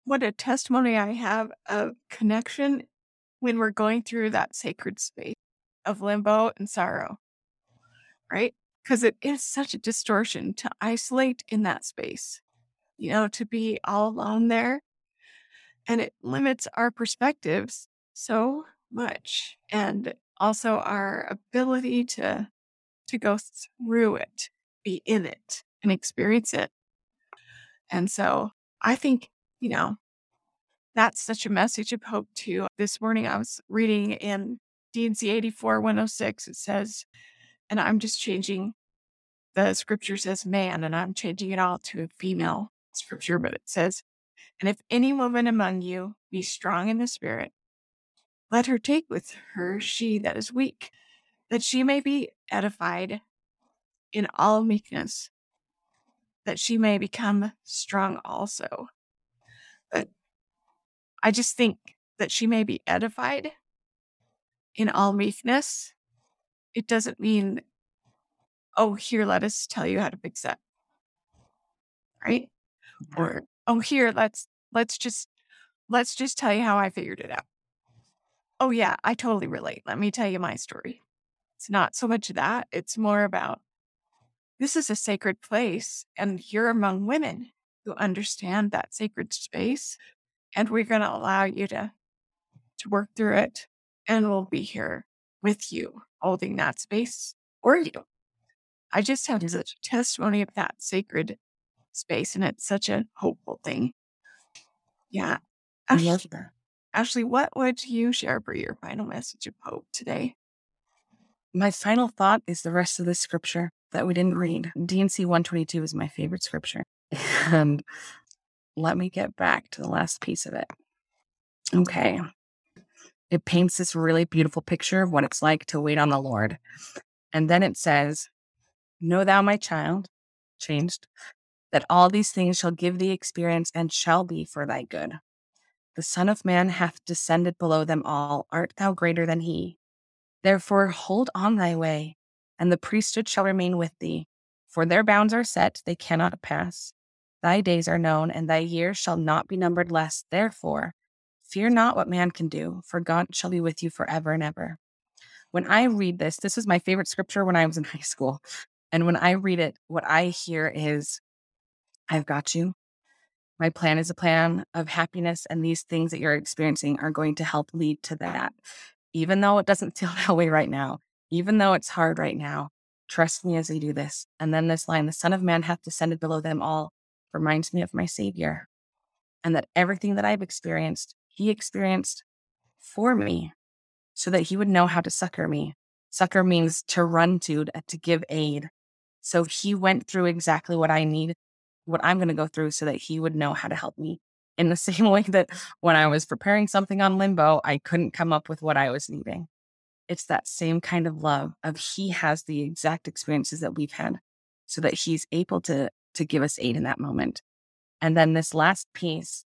what a testimony I have of connection when we're going through that sacred space of limbo and sorrow, right? Because it is such a distortion to isolate in that space, you know, to be all alone there. And it limits our perspectives so much. And also our ability to to go through it, be in it and experience it. And so I think, you know, that's such a message of hope too. This morning I was reading in D&C 84 106, it says, and I'm just changing the scripture says man, and I'm changing it all to a female scripture, but it says, and if any woman among you be strong in the spirit, let her take with her she that is weak, that she may be edified in all meekness, that she may become strong also. But I just think that she may be edified in all meekness. It doesn't mean, oh, here, let us tell you how to fix that. Right? Or, oh, here, let's let's just let's just tell you how I figured it out Oh, yeah, I totally relate. Let me tell you my story. It's not so much that, it's more about this is a sacred place, and you're among women who understand that sacred space. And we're going to allow you to, to work through it, and we'll be here with you, holding that space for you. I just have such a testimony of that sacred space, and it's such a hopeful thing. Yeah. I love that. Ashley, what would you share for your final message of hope today? My final thought is the rest of the scripture that we didn't read. D&C 122 is my favorite scripture. [laughs] And let me get back to the last piece of it. Okay. It paints this really beautiful picture of what it's like to wait on the Lord. And then it says, Know thou, my child, changed, that all these things shall give thee experience and shall be for thy good. The Son of Man hath descended below them all. Art thou greater than he? Therefore, hold on thy way, and the priesthood shall remain with thee. For their bounds are set, they cannot pass. Thy days are known, and thy years shall not be numbered less. Therefore, fear not what man can do, for God shall be with you forever and ever. When I read this, this was my favorite scripture when I was in [laughs] high school. And when I read it, what I hear is, I've got you. My plan is a plan of happiness, and these things that you're experiencing are going to help lead to that. Even though it doesn't [laughs] feel that way right now, even though it's hard right now, trust me as I do this. And then this line, the Son of Man hath descended below them all, reminds me of my Savior. And that everything that I've experienced, He experienced for me so that He would know how to succor me. Succor means to run to, uh, to give aid. So He went through exactly what I need what I'm going to go through so that he would know how to help me. In the [laughs] same way that when I was preparing something on limbo, I couldn't come up with what I was needing. It's that same kind of love of he has the exact experiences that we've had so that he's able to to give us aid in that moment. And then this last piece,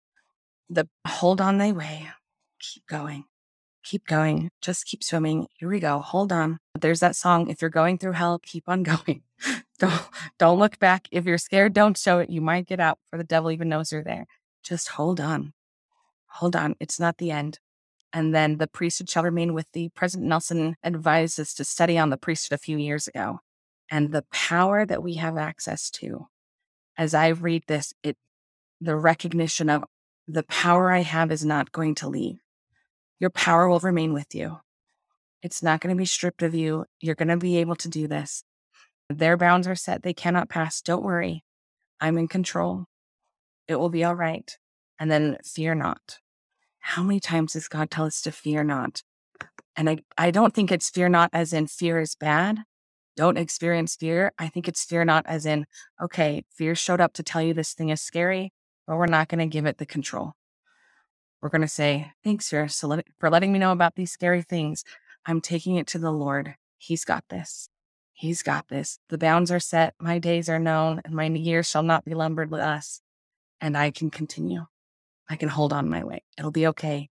the hold on thy way, keep going. Keep going. Just keep swimming. Here we go. Hold on. There's that song. If you're going through hell, keep on [laughs] going. Don't don't look back. If you're scared, don't show it. You might get out, for the devil even knows you're there. Just hold on. Hold on. It's not the end. And then the priesthood shall remain with thee. President Nelson advised us to study on the priesthood a few years ago. And the power that we have access to. As I read this, it the recognition of the power I have is not going to leave. Your power will remain with you. It's not going to be stripped of you. You're going to be able to do this. Their bounds are set, they cannot pass. Don't worry. I'm in control. It will be all right. And then fear not. How many times does God tell us to fear not? And I, I don't think it's fear not as in fear is bad. Don't experience fear. I think it's fear not as in, okay, fear showed up to tell you this thing is scary, but we're not going to give it the control. We're going to say, thanks, fear, for letting me know about these scary things. I'm taking it to the Lord. He's got this. He's got this. The bounds are set, my days are known, and my years shall not be lumbered less. And I can continue. I can hold on my way. It'll be okay.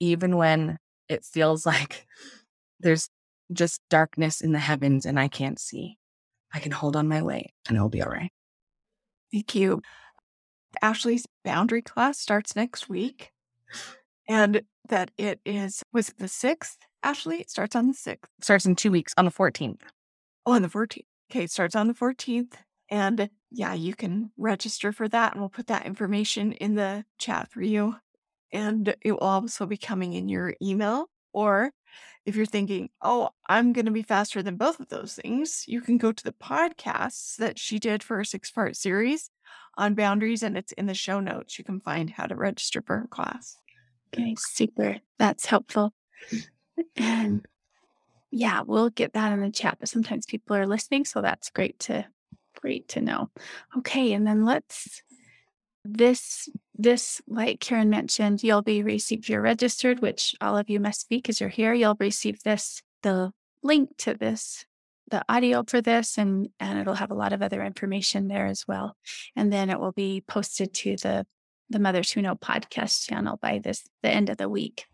Even when it feels [laughs] like there's just darkness in the heavens and I can't see, I can hold on my way and it'll be all right. Thank you. Ashley's boundary class starts next week. And that it is, was it the 6th? Ashley, it starts on the 6th. Starts in two weeks on the 14th. Oh, on the 14th. Okay, it starts on the 14th. And yeah, you can register for that, and we'll put that information in the chat for you. And it will also be coming in your email. Or if you're thinking, oh, I'm going to be faster than both of those things, you can go to the podcasts that she did for her six part series on boundaries, and it's in the show notes. You can find how to register for her class. Okay, super. That's helpful. And yeah, we'll get that in the chat. But sometimes people are listening, so that's great to great to know. Okay, and then let's this this like Karen mentioned, you'll be received. You're registered, which all of you must be because you're here. You'll receive this the link to this the audio for this and and it'll have a lot of other information there as well and then it will be posted to the the Mothers Who Know podcast channel by this the end of the week.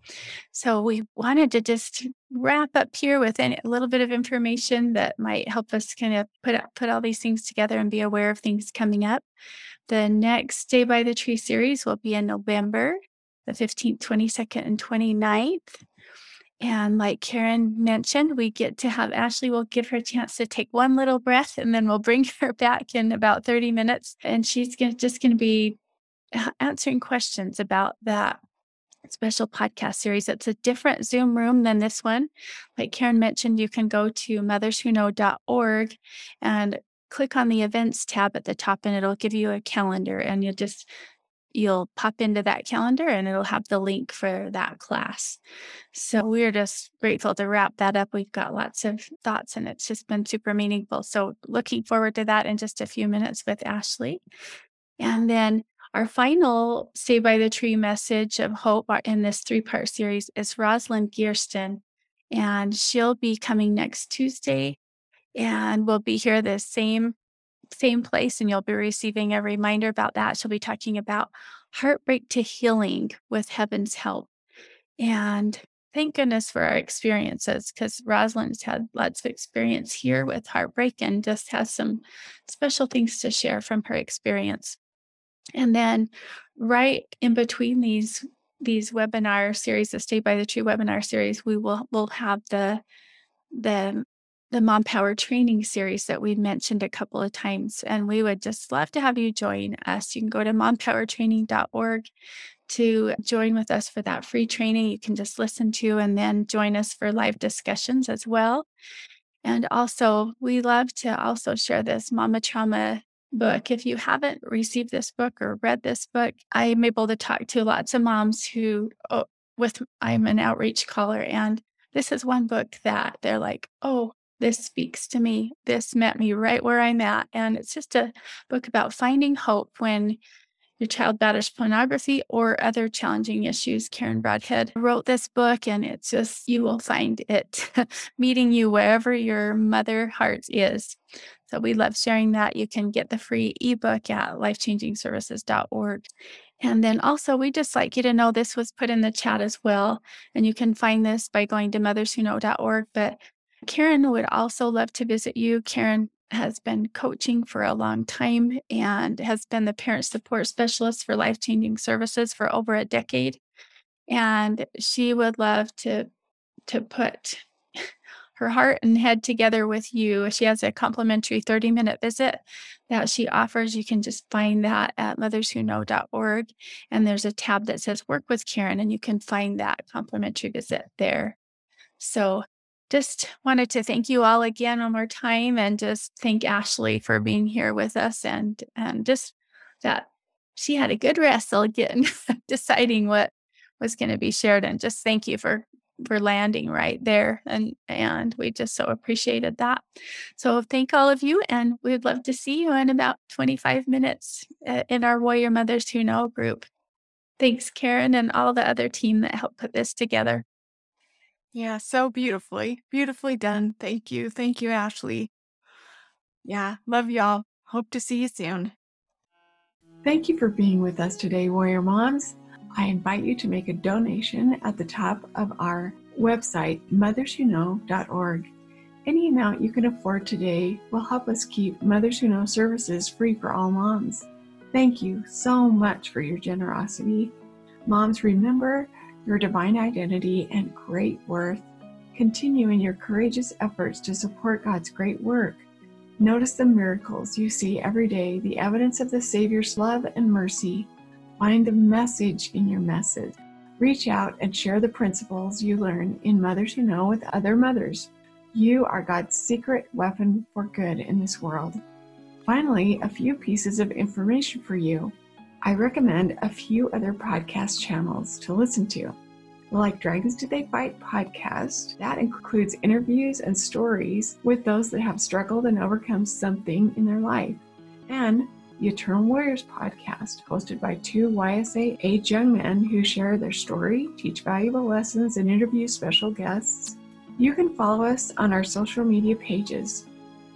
So we wanted to just wrap up here with a little bit of information that might help us kind of put put all these things together and be aware of things coming up. The next Stay by the Tree series will be in November, the 15th, 22nd, and 29th. And like Karen mentioned, we get to have Ashley, we'll give her a chance to take one little breath and then we'll bring [laughs] her back in about 30 minutes. And she's gonna, just going to be answering questions about that special podcast series. It's a different Zoom room than this one. Like Karen mentioned, you can go to motherswhoknow.org and click on the events tab at the top and it'll give you a calendar and you'll just you'll pop into that calendar and it'll have the link for that class. So we're just grateful to wrap that up. We've got lots of thoughts and it's just been super meaningful. So looking forward to that in just a few minutes with Ashley. And then our final Stay by the Tree message of hope in this three part series is Rosalind Gearston. And she'll be coming next Tuesday and we'll be here the same same place and you'll be receiving a reminder about that. She'll be talking about heartbreak to healing with heaven's help. And thank goodness for our experiences because Rosalind's had lots of experience here with heartbreak and just has some special things to share from her experience. And then right in between these these webinar series, the Stay by the Tree webinar series, we will will have the the the Mom Power training series that we've mentioned a couple of times. And we would just love to have you join us. You can go to mompowertraining.org to join with us for that free training. You can just listen to and then join us for live discussions as well. And also, we love to also share this Mama Trauma book. If you haven't received this book or read this book, I'm able to talk to lots of moms who, oh, with I'm an outreach caller, and this is one book that they're like, oh, this speaks to me. This met me right where I'm at. And it's just a book about finding hope when your child battles pornography or other challenging issues. Karen Broadhead wrote this book, and it's just, you will find it [laughs] meeting you wherever your mother heart is. So we love sharing that. You can get the free ebook at lifechangingservices.org. And then also, we just like you to know this was put in the chat as well. And you can find this by going to motherswhoknow.org. But Karen would also love to visit you. Karen has been coaching for a long time and has been the parent support specialist for life changing services for over a decade. And she would love to to put her heart and head together with you. She has a complimentary 30 minute visit that she offers. You can just find that at motherswhoknow.org. And there's a tab that says work with Karen, and you can find that complimentary visit there. So just wanted to thank you all again one more time and just thank Ashley for being here with us and and just that she had a good wrestle getting [laughs] deciding what was going to be shared and just thank you for for landing right there and and we just so appreciated that so thank all of you and we'd love to see you in about 25 minutes uh, in our warrior mothers who know group thanks karen and all the other team that helped put this together Yeah, so beautifully, beautifully done. Thank you. Thank you, Ashley. Yeah, love y'all. Hope to see you soon. Thank you for being with us today, Warrior Moms. I invite you to make a donation at the top of our website, motherswhoknow.org. Any amount you can afford today will help us keep Mothers Who Know services free for all moms. Thank you so much for your generosity. Moms, remember your divine identity and great worth. Continue in your courageous efforts to support God's great work. Notice the miracles you see every day, the evidence of the Savior's love and mercy. Find the message in your message. Reach out and share the principles you learn in Mothers Who Know with other mothers. You are God's secret weapon for good in this world. Finally, a few pieces of information for you. I recommend a few other podcast channels to listen to. Like Dragons Do They Fight podcast, that includes interviews and stories with those that have struggled and overcome something in their life. And the Eternal Warriors podcast, hosted by two YSA age young men who share their story, teach valuable lessons, and interview special guests. You can follow us on our social media pages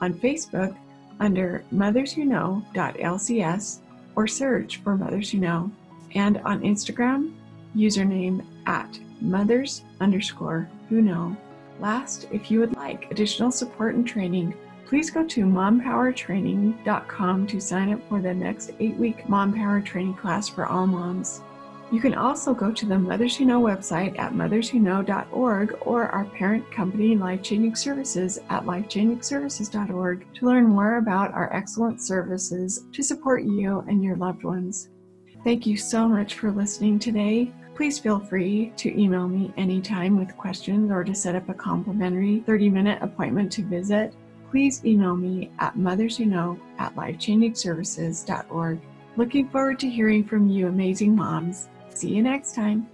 on Facebook under motherswhoknow.lcs or search for Mothers Who Know, and on Instagram, username at mothers underscore who know. Last, if you would like additional support and training, please go to mompowertraining.com to sign up for the next eight week Mom Power training class for all moms. You can also go to the Mothers Who Know website at motherswhoknow.org or our parent company, Life Changing Services, at lifechangingservices.org to learn more about our excellent services to support you and your loved ones. Thank you so much for listening today. Please feel free to email me anytime with questions or to set up a complimentary 30 minute appointment to visit. Please email me at motherswhoknow at lifechangingservices.org. Looking forward to hearing from you, amazing moms. See you next time.